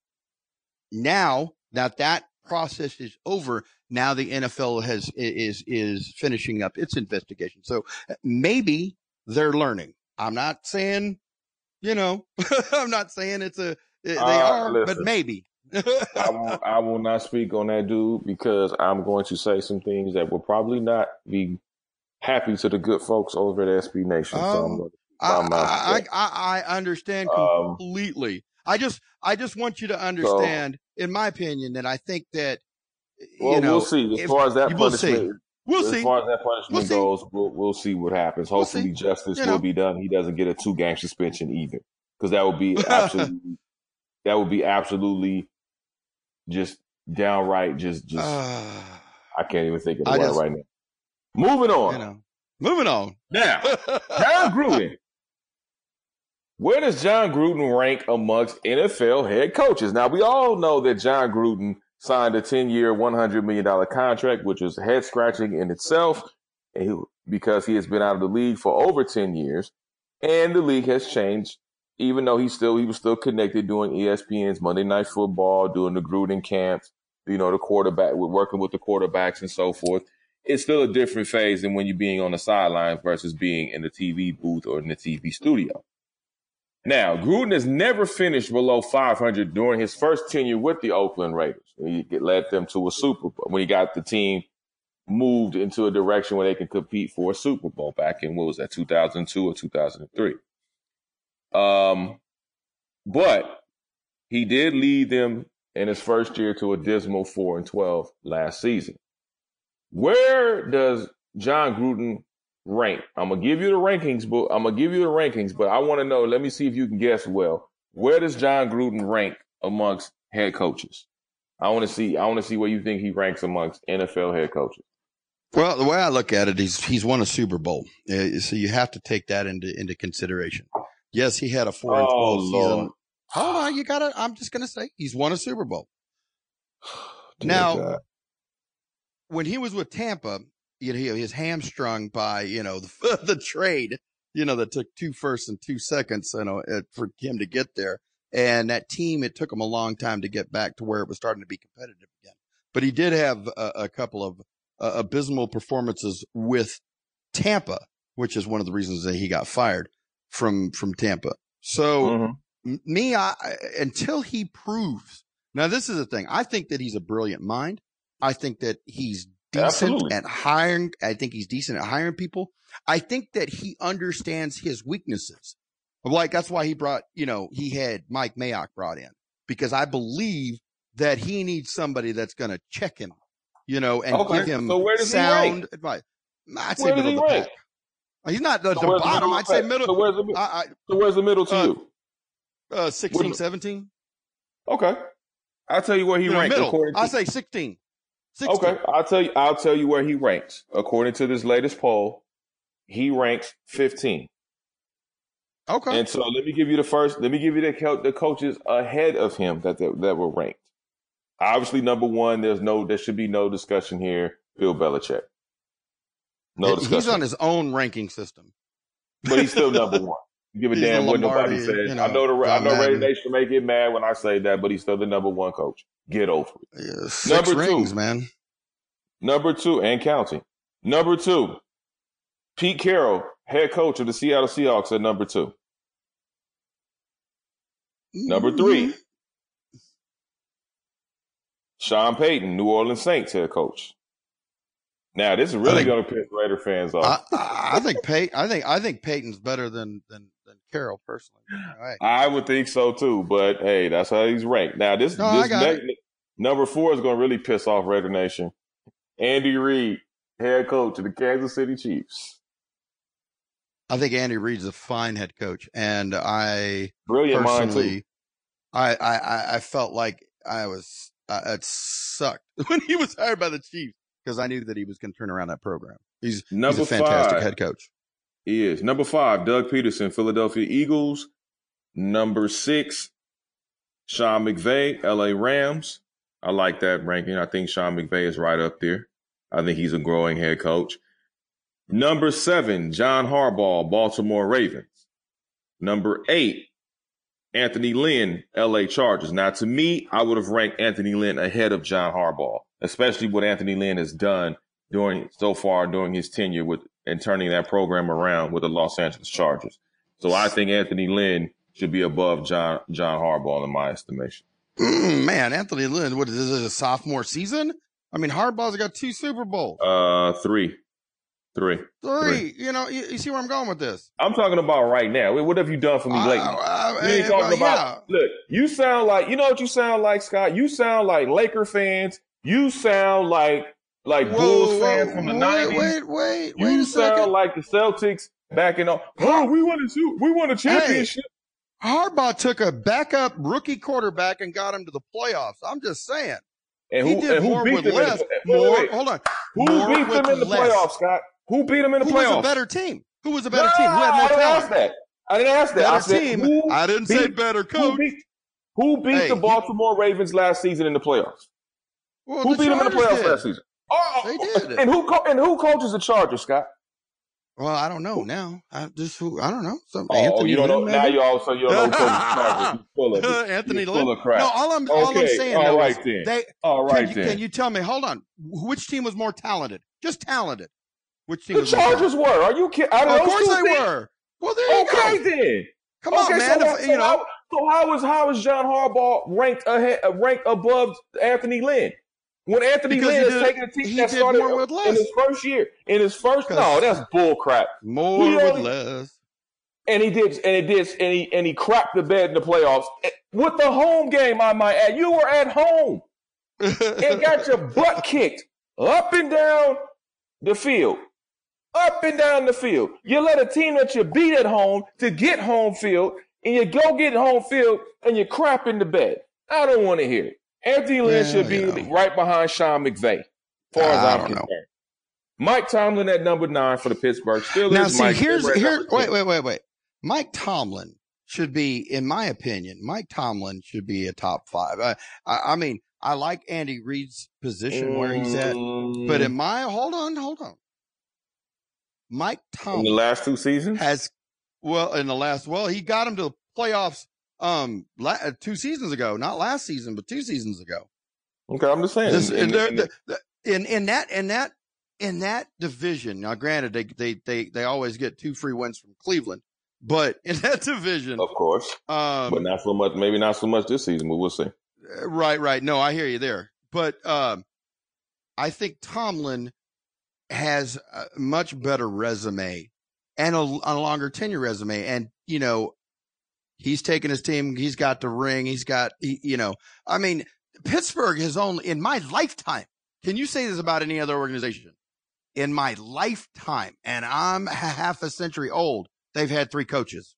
now that that process is over, now the NFL has, is, is finishing up its investigation. So maybe they're learning. I'm not saying, you know, I'm not saying it's a, they uh, are, listen, but maybe. I, will, I will not speak on that dude because I'm going to say some things that will probably not be happy to the good folks over at SB Nation. Um, so I, I, I, I, understand um, completely. Um, I just, I just want you to understand, so, in my opinion, that I think that, well, you know, we'll see. As if, far as that punishment, We'll as see. As far as that punishment we'll goes, we'll, we'll see what happens. Hopefully, we'll justice you know. will be done. He doesn't get a two game suspension either, because that would be absolutely that would be absolutely just downright just just. Uh, I can't even think of the I word just, right now. Moving on. You know, moving on. Now, Jon Gruden. Where does Jon Gruden rank amongst NFL head coaches? Now, we all know that Jon Gruden signed a 10 year, $100 million contract, which is head scratching in itself because he has been out of the league for over 10 years. And the league has changed, even though he still, he was still connected doing ESPN's Monday Night Football, doing the Gruden camps, you know, the quarterback, working with the quarterbacks and so forth. It's still a different phase than when you're being on the sidelines versus being in the TV booth or in the TV studio. Now, Gruden has never finished below 500 during his first tenure with the Oakland Raiders. He led them to a Super Bowl when he got the team moved into a direction where they can compete for a Super Bowl back in what was that 2002 or 2003. Um, but he did lead them in his first year to a dismal 4 and 12 last season. Where does Jon Gruden rank. I'm gonna give you the rankings, but I'm gonna give you the rankings, but I want to know. Let me see if you can guess well. Where does Jon Gruden rank amongst head coaches? I want to see. I want to see where you think he ranks amongst NFL head coaches. Well, the way I look at it, he's he's won a Super Bowl, uh, so you have to take that into into consideration. Yes, he had a four and twelve oh, season. Hold on, you gotta. I'm just gonna say he's won a Super Bowl. now, God. when he was with Tampa, you know, he was hamstrung by, you know, the, the trade, you know, that took two firsts and two seconds, you know, for him to get there. And that team, it took him a long time to get back to where it was starting to be competitive again. but he did have a, a couple of uh, abysmal performances with Tampa, which is one of the reasons that he got fired from from Tampa. So Mm-hmm. me, I- until he proves. Now, this is the thing. I think that he's a brilliant mind. I think that he's decent Absolutely. at hiring. I think he's decent at hiring people. I think that he understands his weaknesses. Like that's why he brought, you know, he had Mike Mayock brought in because I believe that he needs somebody that's going to check him, you know, and Okay, give him so sound advice. I'd say Where middle he of the rank? pack. He's not So the where's the bottom. I'd say middle. So where's the, mi- I, so where's the middle to Uh, you? I, uh, 16, 17. Okay. I'll tell you where he You know, ranks middle. according to I say 16. 16. Okay, I'll tell you. I'll tell you where he ranks according to this latest poll. He ranks 15. Okay. And so let me give you the first. Let me give you the the coaches ahead of him that that, that were ranked. Obviously, number one. There's no. There should be no discussion here. Bill Belichick. No discussion. He's on his own ranking system. but he's still number one. Give a He's damn the what nobody says. you know, I know the I know Madden. Nation may get mad when I say that, but he's still the number one coach. Get over it. Yeah, six Number two. rings, man. Number two, and counting. Number two, Pete Carroll, head coach of the Seattle Seahawks at number two. Number mm-hmm. three, Sean Payton, New Orleans Saints head coach. Now this is really going to piss Raider fans off. I, I think Pey- I think I think Payton's better than than Carroll personally. All right. I would think so too, but hey, that's how he's ranked. Now this No, this next, number four is going to really piss off Raider Nation. Andy Reid, head coach of the Kansas City Chiefs. I think Andy Reid's a fine head coach, and I Brilliant personally, I, I I I felt like I was uh, it sucked when he was hired by the Chiefs because I knew that he was going to turn around that program. He's he's a fantastic five. head coach. He is. Number five, Doug Pederson, Philadelphia Eagles. Number six, Sean McVay, LA Rams. I like that ranking. I think Sean McVay is right up there. I think he's a growing head coach. Number seven, John Harbaugh, Baltimore Ravens. Number eight, Anthony Lynn, LA Chargers. Now, to me, I would have ranked Anthony Lynn ahead of John Harbaugh, especially what Anthony Lynn has done during so far during his tenure with and turning that program around with the Los Angeles Chargers. So I think Anthony Lynn should be above John John Harbaugh in my estimation. Mm, man, Anthony Lynn, what is this a sophomore season? I mean, Harbaugh's got two Super Bowls, Uh, three, three. three. You know, you, you see where I'm going with this? I'm talking about right now. What have you done for me lately? Uh, uh, You ain't uh, talking yeah. about. Look, you sound like you know what you sound like, Scott. You sound like Laker fans. You sound like like Whoa, Bulls fans from the nineties. Wait, wait, You wait a sound second. like the Celtics back in. Oh, we won a we won a championship. Harbaugh took a backup rookie quarterback and got him to the playoffs. I'm just saying. And he who, did and who more beat with less. The, more, wait, wait. hold on. Who more beat them in the less. playoffs, Scott? Who beat them in the Who playoffs? was a better team? Who was a better No, team? Who had more I didn't talent? ask that. I didn't ask that. Better I said, team. Who I didn't say beat- better Who coach. beat, who beat Hey, the you- Baltimore Ravens last season in the playoffs? Well, who the beat them in the playoffs did. last season? Oh, They did. And who co- and who coaches the Chargers, Scott? Well, I don't know now. I just who I don't know. Some Oh, Anthony you don't know. Lynn, Now you all of a sudden you don't know who the Chargers. You full of it. Anthony You're Lynn. full of crap. No, all I'm all I'm Okay, saying all though right is then. they All right can, you, then. can you tell me? Hold on. Which team was more talented? Just talented. Which team the was more Chargers were. Are you kidding? Out talented? of Of course they teams- were. Well, there you Okay go. then. Come okay, on, man. So, If- how- you so know, how, so how is how is John Harbaugh ranked ahead, uh, ranked above Anthony Lynn? When Anthony Because Lynn is taking a team that started in his first year, in his first, no, that's bull crap. more He with only- less. And he did, and he did, and he and he crapped the bed in the playoffs Eh, with the home game. I might add, you were at home and got your butt kicked up and down the field. Up and down the field. You let a team that you beat at home to get home field, and you go get home field and you crap in the bed. I don't want to hear it. Anthony Lynn Well, should be you know. right behind Sean McVay, far as I I'm don't know. concerned. Mike Tomlin at number nine for the Pittsburgh Steelers. now, see, Mike here's here. Wait, wait, wait, wait. Mike Tomlin should be, in my opinion, Mike Tomlin should be a top five. I, I, I mean, I like Andy Reid's position where he's at, but in my hold on, hold on. Mike Mm. in the last two seasons, has well in the last well he got him to the playoffs um la- uh, two seasons ago, not last season, but two seasons ago. Okay, I'm just saying. This- in, in- in in that in that in that division. Now, granted, they they they they always get two free wins from Cleveland, but in that division, of course, um, but not so much. Maybe not so much this season, but we'll see. Right, right. No, I hear you there. But um, I think Tomlin has a much better resume and a, a longer tenure resume. And, you know, he's taken his team, he's got the ring, he's got, he, you know, I mean, Pittsburgh has only, in my lifetime, can you say this about any other organization? In my lifetime, and I'm half a century old, they've had three coaches.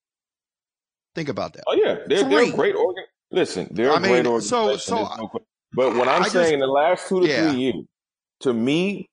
Think about that. Oh yeah, they're, they're a great organ. Listen, they're I a great organization. so- so no but what I'm I saying in the last two to Yeah. three years, to me,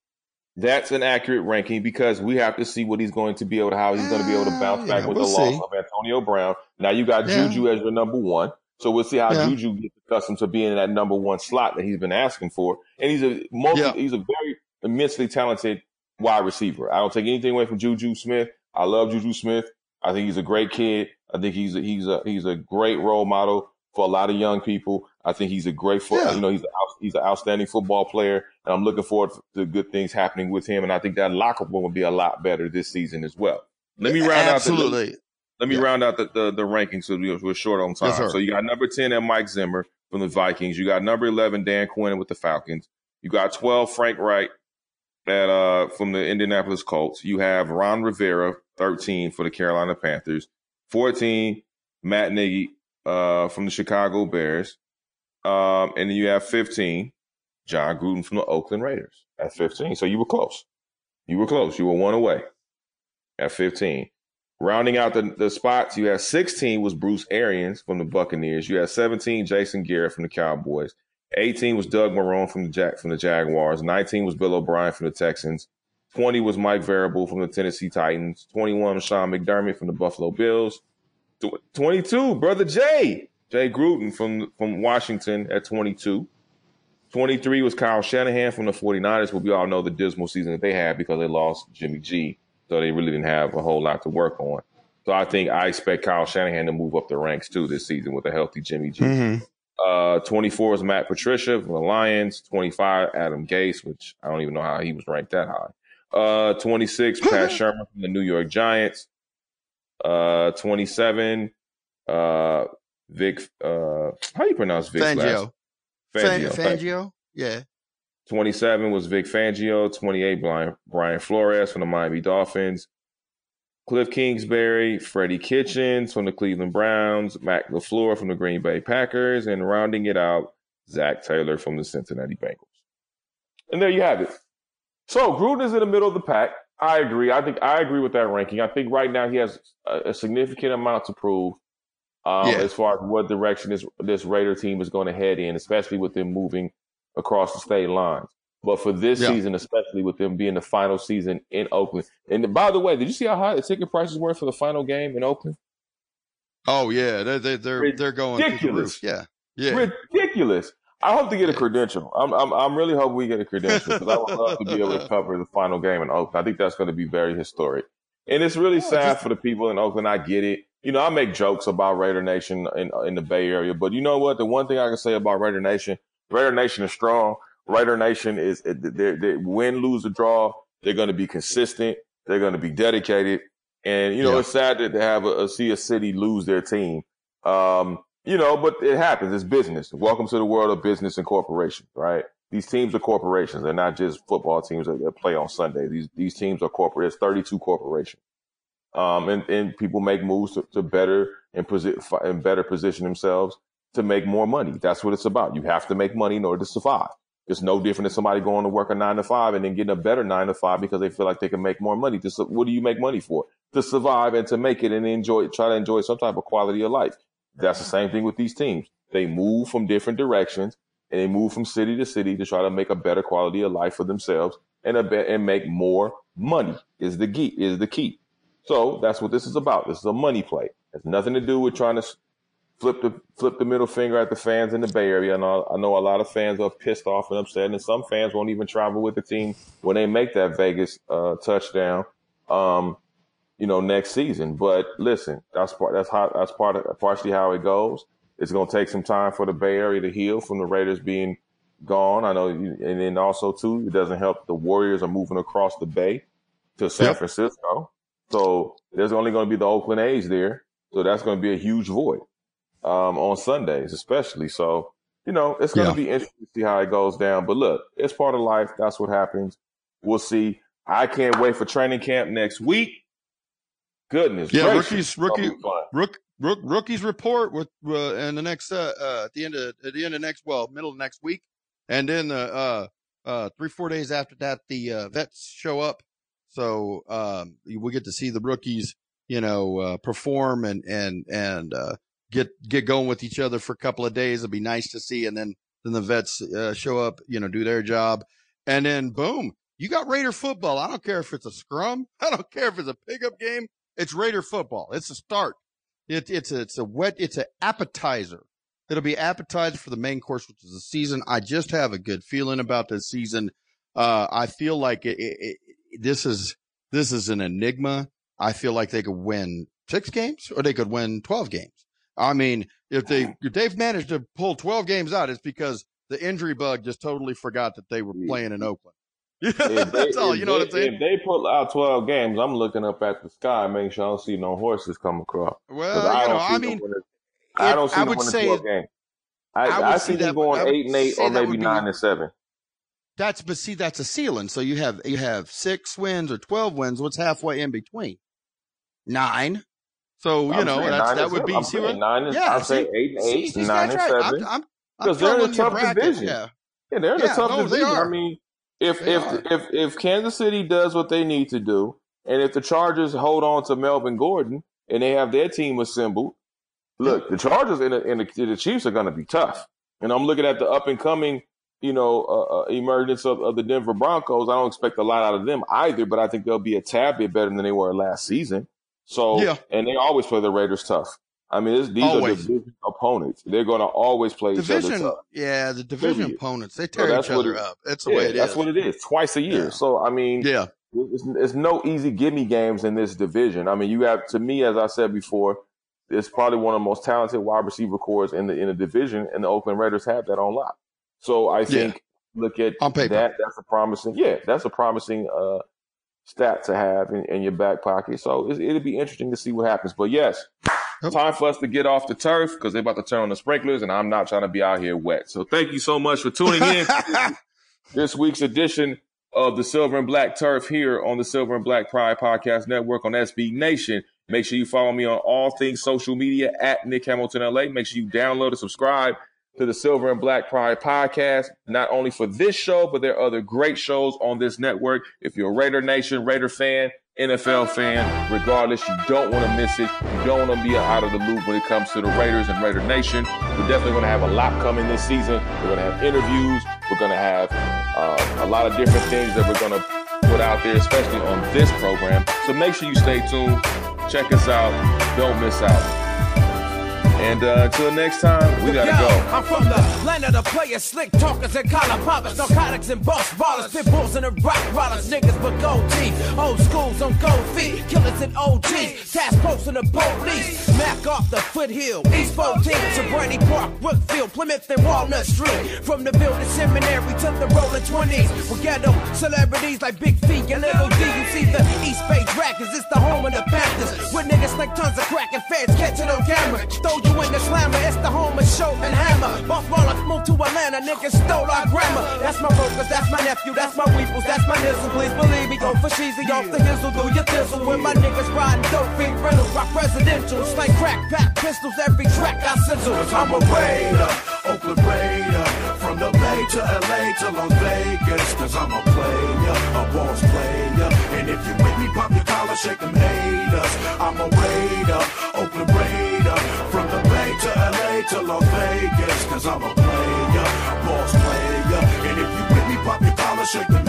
that's an accurate ranking because we have to see what he's going to be able to, how he's going to be able to bounce ah, yeah, back with we'll the loss see. of Antonio Brown. Now you got Yeah. Juju as your number one, so we'll see how Yeah. Juju gets accustomed to being in that number one slot that he's been asking for. And he's a multi, he's a very immensely talented wide receiver. I don't take anything away from Juju Smith. I love Juju Smith. I think he's a great kid. I think he's a, he's a he's a great role model for a lot of young people. I think he's a great foot. Yeah. You know, he's a, he's an outstanding football player, and I'm looking forward to good things happening with him. And I think that locker room will be a lot better this season as well. Let me round out the, Absolutely. let me Yeah. round out the, the, the rankings so we- we're short on time. Yes, so you got number 10 at Mike Zimmer from the Vikings. You got number 11 Dan Quinn with the Falcons. You got 12 Frank Reich at uh from the Indianapolis Colts. You have Ron Rivera 13 for the Carolina Panthers. 14 Matt Nagy uh from the Chicago Bears. Um and then you have 15 Jon Gruden from the Oakland Raiders at 15. So you were close. You were close. You were one away at 15. Rounding out the, the spots, you had 16 was Bruce Arians from the Buccaneers. You had 17 Jason Garrett from the Cowboys. 18 was Doug Marrone from the Jack from the Jaguars. 19 was Bill O'Brien from the Texans. 20 was Mike Vrabel from the Tennessee Titans. 21 was Sean McDermott from the Buffalo Bills. 22, brother Jay, Jay Gruden from from Washington at 22. 23 was Kyle Shanahan from the 49ers, but we all know the dismal season that they had because they lost Jimmy G. So they really didn't have a whole lot to work on. So I think I expect Kyle Shanahan to move up the ranks too this season with a healthy Jimmy G. Mhm. Uh, 24 is Matt Patricia from the Lions. 25, Adam Gase, which I don't even know how he was ranked that high. Uh, 26, Pat Shurmur from the New York Giants. Uh, 27, uh, Vic, uh, how do you pronounce last? Fangio. Fangio. Fangio. Yeah. 27 was Vic Fangio. 28, Brian, Brian Flores from the Miami Dolphins. Cliff Kingsbury, Freddie Kitchens from the Cleveland Browns, Matt LaFleur from the Green Bay Packers, and rounding it out, Zac Taylor from the Cincinnati Bengals. And there you have it. So Gruden is in the middle of the pack. I agree. I think I agree with that ranking. I think right now he has a, a significant amount to prove um, Yeah. as far as what direction this this Raider team is going to head in, especially with them moving across the state lines. But for this Yeah. season, especially with them being the final season in Oakland. And by the way, did you see how high the ticket prices were for the final game in Oakland? Oh yeah, they're they're they're, they're going through the Ridiculous. Yeah. Yeah. Ridiculous. I hope to get a credential. I'm, I'm, I'm really hoping we get a credential because I would love to be able to cover the final game in Oakland. I think that's going to be very historic. And it's really sad for the people in Oakland. I get it. You know, I make jokes about Raider Nation in, in the Bay Area, but you know what? The one thing I can say about Raider Nation, Raider Nation is strong. Raider Nation is, they they win, lose, or draw. They're going to be consistent. They're going to be dedicated. And, you know, Yeah. it's sad to to have a, a see a city lose their team. Um, you know, but it happens. It's business. Welcome to the world of business and corporations, right? These teams are corporations. They're not just football teams that, that play on Sunday. These these teams are corporate. It's 32 corporations. Um, and, and people make moves to, to better and, posi- and better position themselves to make more money. That's what it's about. You have to make money in order to survive. It's no different than somebody going to work a nine to five and then getting a better nine to five because they feel like they can make more money. To, what do you make money for? To survive and to make it and enjoy, try to enjoy some type of quality of life. That's the same thing with these teams. They move from different directions and they move from city to city to try to make a better quality of life for themselves and a be- and make more money is the key is the key. So that's what this is about. This is a money play. It's nothing to do with trying to flip the flip the middle finger at the fans in the Bay Area. And I, I know a lot of fans are pissed off and upset, and some fans won't even travel with the team when they make that Vegas uh, touchdown. Um, you know, next season. But listen, that's part. That's how. That's part of partially how it goes. It's going to take some time for the Bay Area to heal from the Raiders being gone. I know, you, and then also too, it doesn't help. The Warriors are moving across the bay to San yep. Francisco, so there's only going to be the Oakland A's there. So that's going to be a huge void um, on Sundays, especially. So you know, it's going to yeah. be interesting to see how it goes down. But look, it's part of life. That's what happens. We'll see. I can't wait for training camp next week. Goodness, yeah, gracious. rookies, rookie, rook, rook, rookies report with uh, in the next uh, uh, at the end of at the end of next well middle of next week, and then the uh, uh, three four days after that the uh, vets show up, so um, we get to see the rookies, you know, uh, perform and and and uh, get get going with each other for a couple of days. It'll be nice to see, and then then the vets uh, show up, you know, do their job, and then boom, you got Raider football. I don't care if it's a scrum, I don't care if it's a pickup game. It's Raider football. It's a start. It, it's a, it's a wet, it's an appetizer. It'll be appetizer for the main course, which is the season. I just have a good feeling about this season. Uh, I feel like it, it, it, this is this is an enigma. I feel like they could win six games or they could win twelve games. I mean, if they ah. if they've managed to pull 12 games out, it's because the injury bug just totally forgot that they were playing in Oakland. Yeah, that's all. You know they, what I'm saying? If they pull out 12 games, I'm looking up at the sky, making sure I don't see no horses come across. Well, I you know, I mean, it, I don't see I would say 12 games. I, I, I see them going eight and eight, or maybe nine be, and seven. That's but see, that's a ceiling. So you have you have six wins or 12 wins. What's halfway in between? Nine. So you I'm know that would be I'm see what, nine and, yeah, I'm saying eight and eight, see, nine and right. seven. Because they're in a tough bracket, division. Yeah. yeah, they're in yeah, a tough no, division. I mean, if they if are. if if Kansas City does what they need to do, and if the Chargers hold on to Melvin Gordon and they have their team assembled, look, the Chargers and the, and the, the Chiefs are going to be tough. And I'm looking at the up and coming, you know, uh, uh, emergence of, of the Denver Broncos. I don't expect a lot out of them either, but I think they'll be a tad bit better than they were last season. So, yeah. and they always play the Raiders tough. I mean, this, these always. are division opponents. They're going to always play division, each other tough. Yeah, the division opponents they tear so each other it, up. That's the yeah, way it that's is. what it is. Twice a year. Yeah. So I mean, yeah, it's, it's no easy gimme games in this division. I mean, you have to me, as I said before, it's probably one of the most talented wide receiver corps in the in the division, and the Oakland Raiders have that on lock. So I think yeah. look at on paper. that. That's a promising. Yeah, that's a promising uh, stat to have in, in your back pocket. So it, it'll be interesting to see what happens. But yes, time for us to get off the turf because they're about to turn on the sprinklers, and I'm not trying to be out here wet. So thank you so much for tuning in this week's edition of the Silver and Black Turf here on the Silver and Black Pride Podcast Network on SB Nation. Make sure you follow me on all things social media at Nick Hamilton LA. Make sure you download and subscribe to the Silver and Black Pride podcast, not only for this show, but there are other great shows on this network. If you're a Raider Nation, Raider fan, NFL fan, regardless, you don't want to miss it. You don't want to be out of the loop when it comes to the Raiders and Raider Nation. We're definitely going to have a lot coming this season. We're going to have interviews. We're going to have uh, a lot of different things that we're going to put out there, especially on this program. So make sure you stay tuned. Check us out. Don't miss out. And uh, until next time, we gotta Yo, go. I'm from the land of the players, slick talkers and collar poppers, narcotics and boss ballers, pit bulls and the rock rollers, niggas but gold teeth, old schools on gold feet, killers and OGs, task posts and the police, Mac off the foothill, East 14, Sobrante Park, Brookfield, Plymouth and Walnut Street, from the building seminary to the rolling 20s, we ghetto celebrities like Big Feet and Little D, you see the East Bay Dragons, it's the home of the Panthers, with niggas like tons of crack and feds catching on camera, throw you in the slammer, it's the home of Show and Hammer. Both rollers moved to Atlanta, niggas stole our grammar. That's my brokers, that's my nephew, that's my weeples, that's my nizzle. Please believe me, go for cheesy off the hizzle, do your thizzle. When my niggas riding dope, big rentals, rock residentials, like crack, pack, pistols, every track I sizzle. Cause I'm a Raider, Oakland Raider, from the Bay to LA to Las Vegas. Cause I'm a player, a boss player. And if you with me, pop your collar, shake them haters. I'm a Raider, To Las Vegas, cause I'm a player, boss player. And if you with me, pop your collar, shake the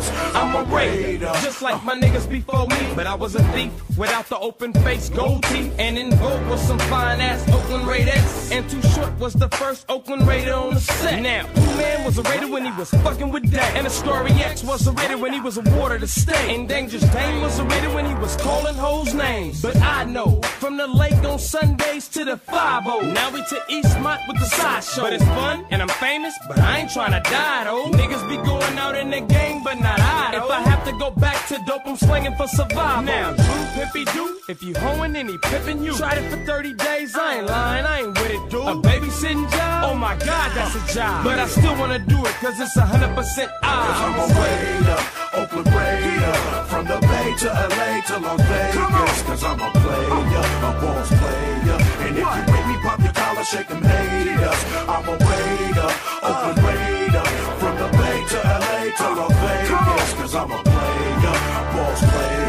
haters. I'm a raider. Just like my niggas before me, but I was a thief without the open face, gold teeth, and in vogue was some fine ass Oakland Raiders. And Too Short was the first Oakland Raider on the set. Now, Two Man was a Raider when he was fucking with that. And Story X was a Raider when he was awarded a stay. And Dangerous Dame was a Raider when he was calling hoes names. But I know, from the lake on Sundays to the 5 Now we to Eastmont with the sideshow. But it's fun, and I'm famous, but I ain't trying to die though. Niggas be going out in the game, but not I. If I have to go back to dope, I'm slinging for survival. Now, do pimpy do, if you hoeing, then he pimping you. Tried it for 30 days, I ain't lying, I ain't with it, dude. A babysitting job? Oh my god, that's a job. But I still wanna do it, cause it's 100% odds. Cause I'm a raider, Oakland Raider. From the Bay to LA to Las Vegas. Cause I'm a player, a boss player. And if you with me, pop your collar, shake them haters. I'm a raider, Oakland Raider. From the Bay to LA to Las Vegas. Cause I'm a player, boss player.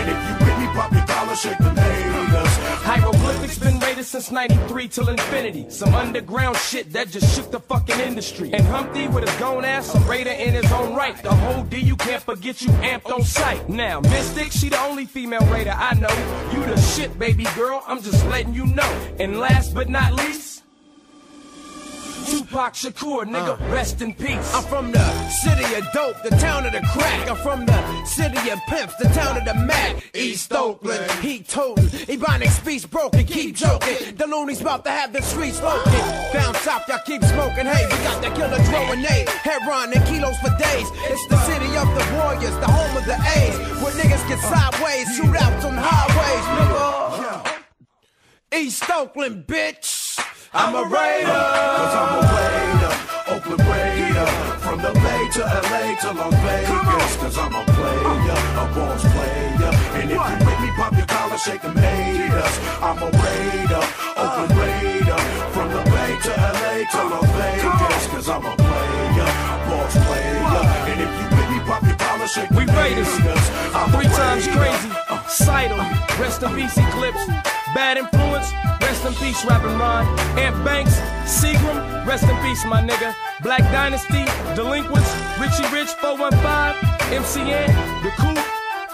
And if you with me, pop your collar, shake them haters. Hieroglyphics been rated since 93 till infinity. Some underground shit that just shook the fucking industry. And Humpty with his gone ass, a raider in his own right. The whole D, you can't forget you amped on sight. Now, Mystic, she the only female raider I know. You the shit, baby girl, I'm just letting you know. And last but not least, Tupac Shakur, nigga, uh. rest in peace. I'm from the city of dope, the town of the crack. I'm from the city of pimps, the town of the Mac. East Oakland, heat toting. Ebonic speech broken, keep joking. The loonies about to have the streets smoking. Down south, y'all keep smoking. Hey, we got that killer and Nate. Heron and kilos for days. It's the city of the warriors, the home of the A's. Where niggas get sideways, shootouts on highways, nigga. East Oakland, bitch. I'm a raider. Cause I'm a raider, Oakland Raider. From the Bay to LA to Las Vegas. Cause I'm a player, a boss player. And if you with me, pop your collar, shake them haters. I'm a raider, Oakland uh. Raider. From the Bay to LA to Las Vegas. Cause I'm a player, boss player. And if you with me, pop your collar, shake We Raiders. I'm Three times crazy. Sidle, rest in peace, Eclipse. Bad influence, rest in peace, rapping Ron. Ant Banks, Seagram, rest in peace, my nigga. Black Dynasty, Delinquents, Richie Rich, 415, MCN, The Coup,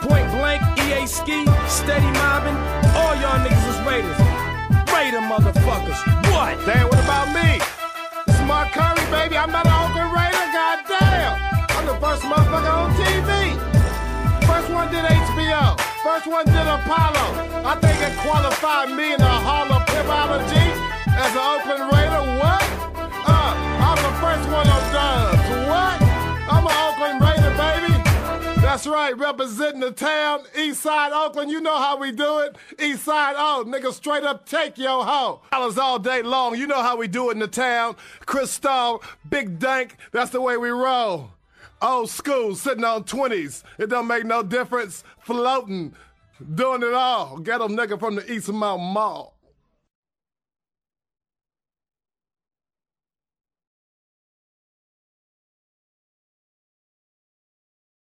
Point Blank, EA Ski, Steady Mobbing. All y'all niggas is Raiders. Raider motherfuckers. What? Damn, what about me? Is Mark Curry, baby. I'm not an Oakland Raider, goddamn. I'm the first motherfucker on TV. First one did HBO. First one did Apollo. I think it qualified me in the Hall of Pimology as an Oakland Raider. What? Uh, I'm the first one on Dubs. What? I'm an Oakland Raider, baby. That's right, representing the town, East Side Oakland. You know how we do it. East Side O, nigga, straight up take your hoe. Dollars all day long. You know how we do it in the town. Crystal, Big Dank, that's the way we roll. Old school, sitting on 20s. It don't make no difference. Floating, doing it all. Get 'em nigga from the Eastmont Mall.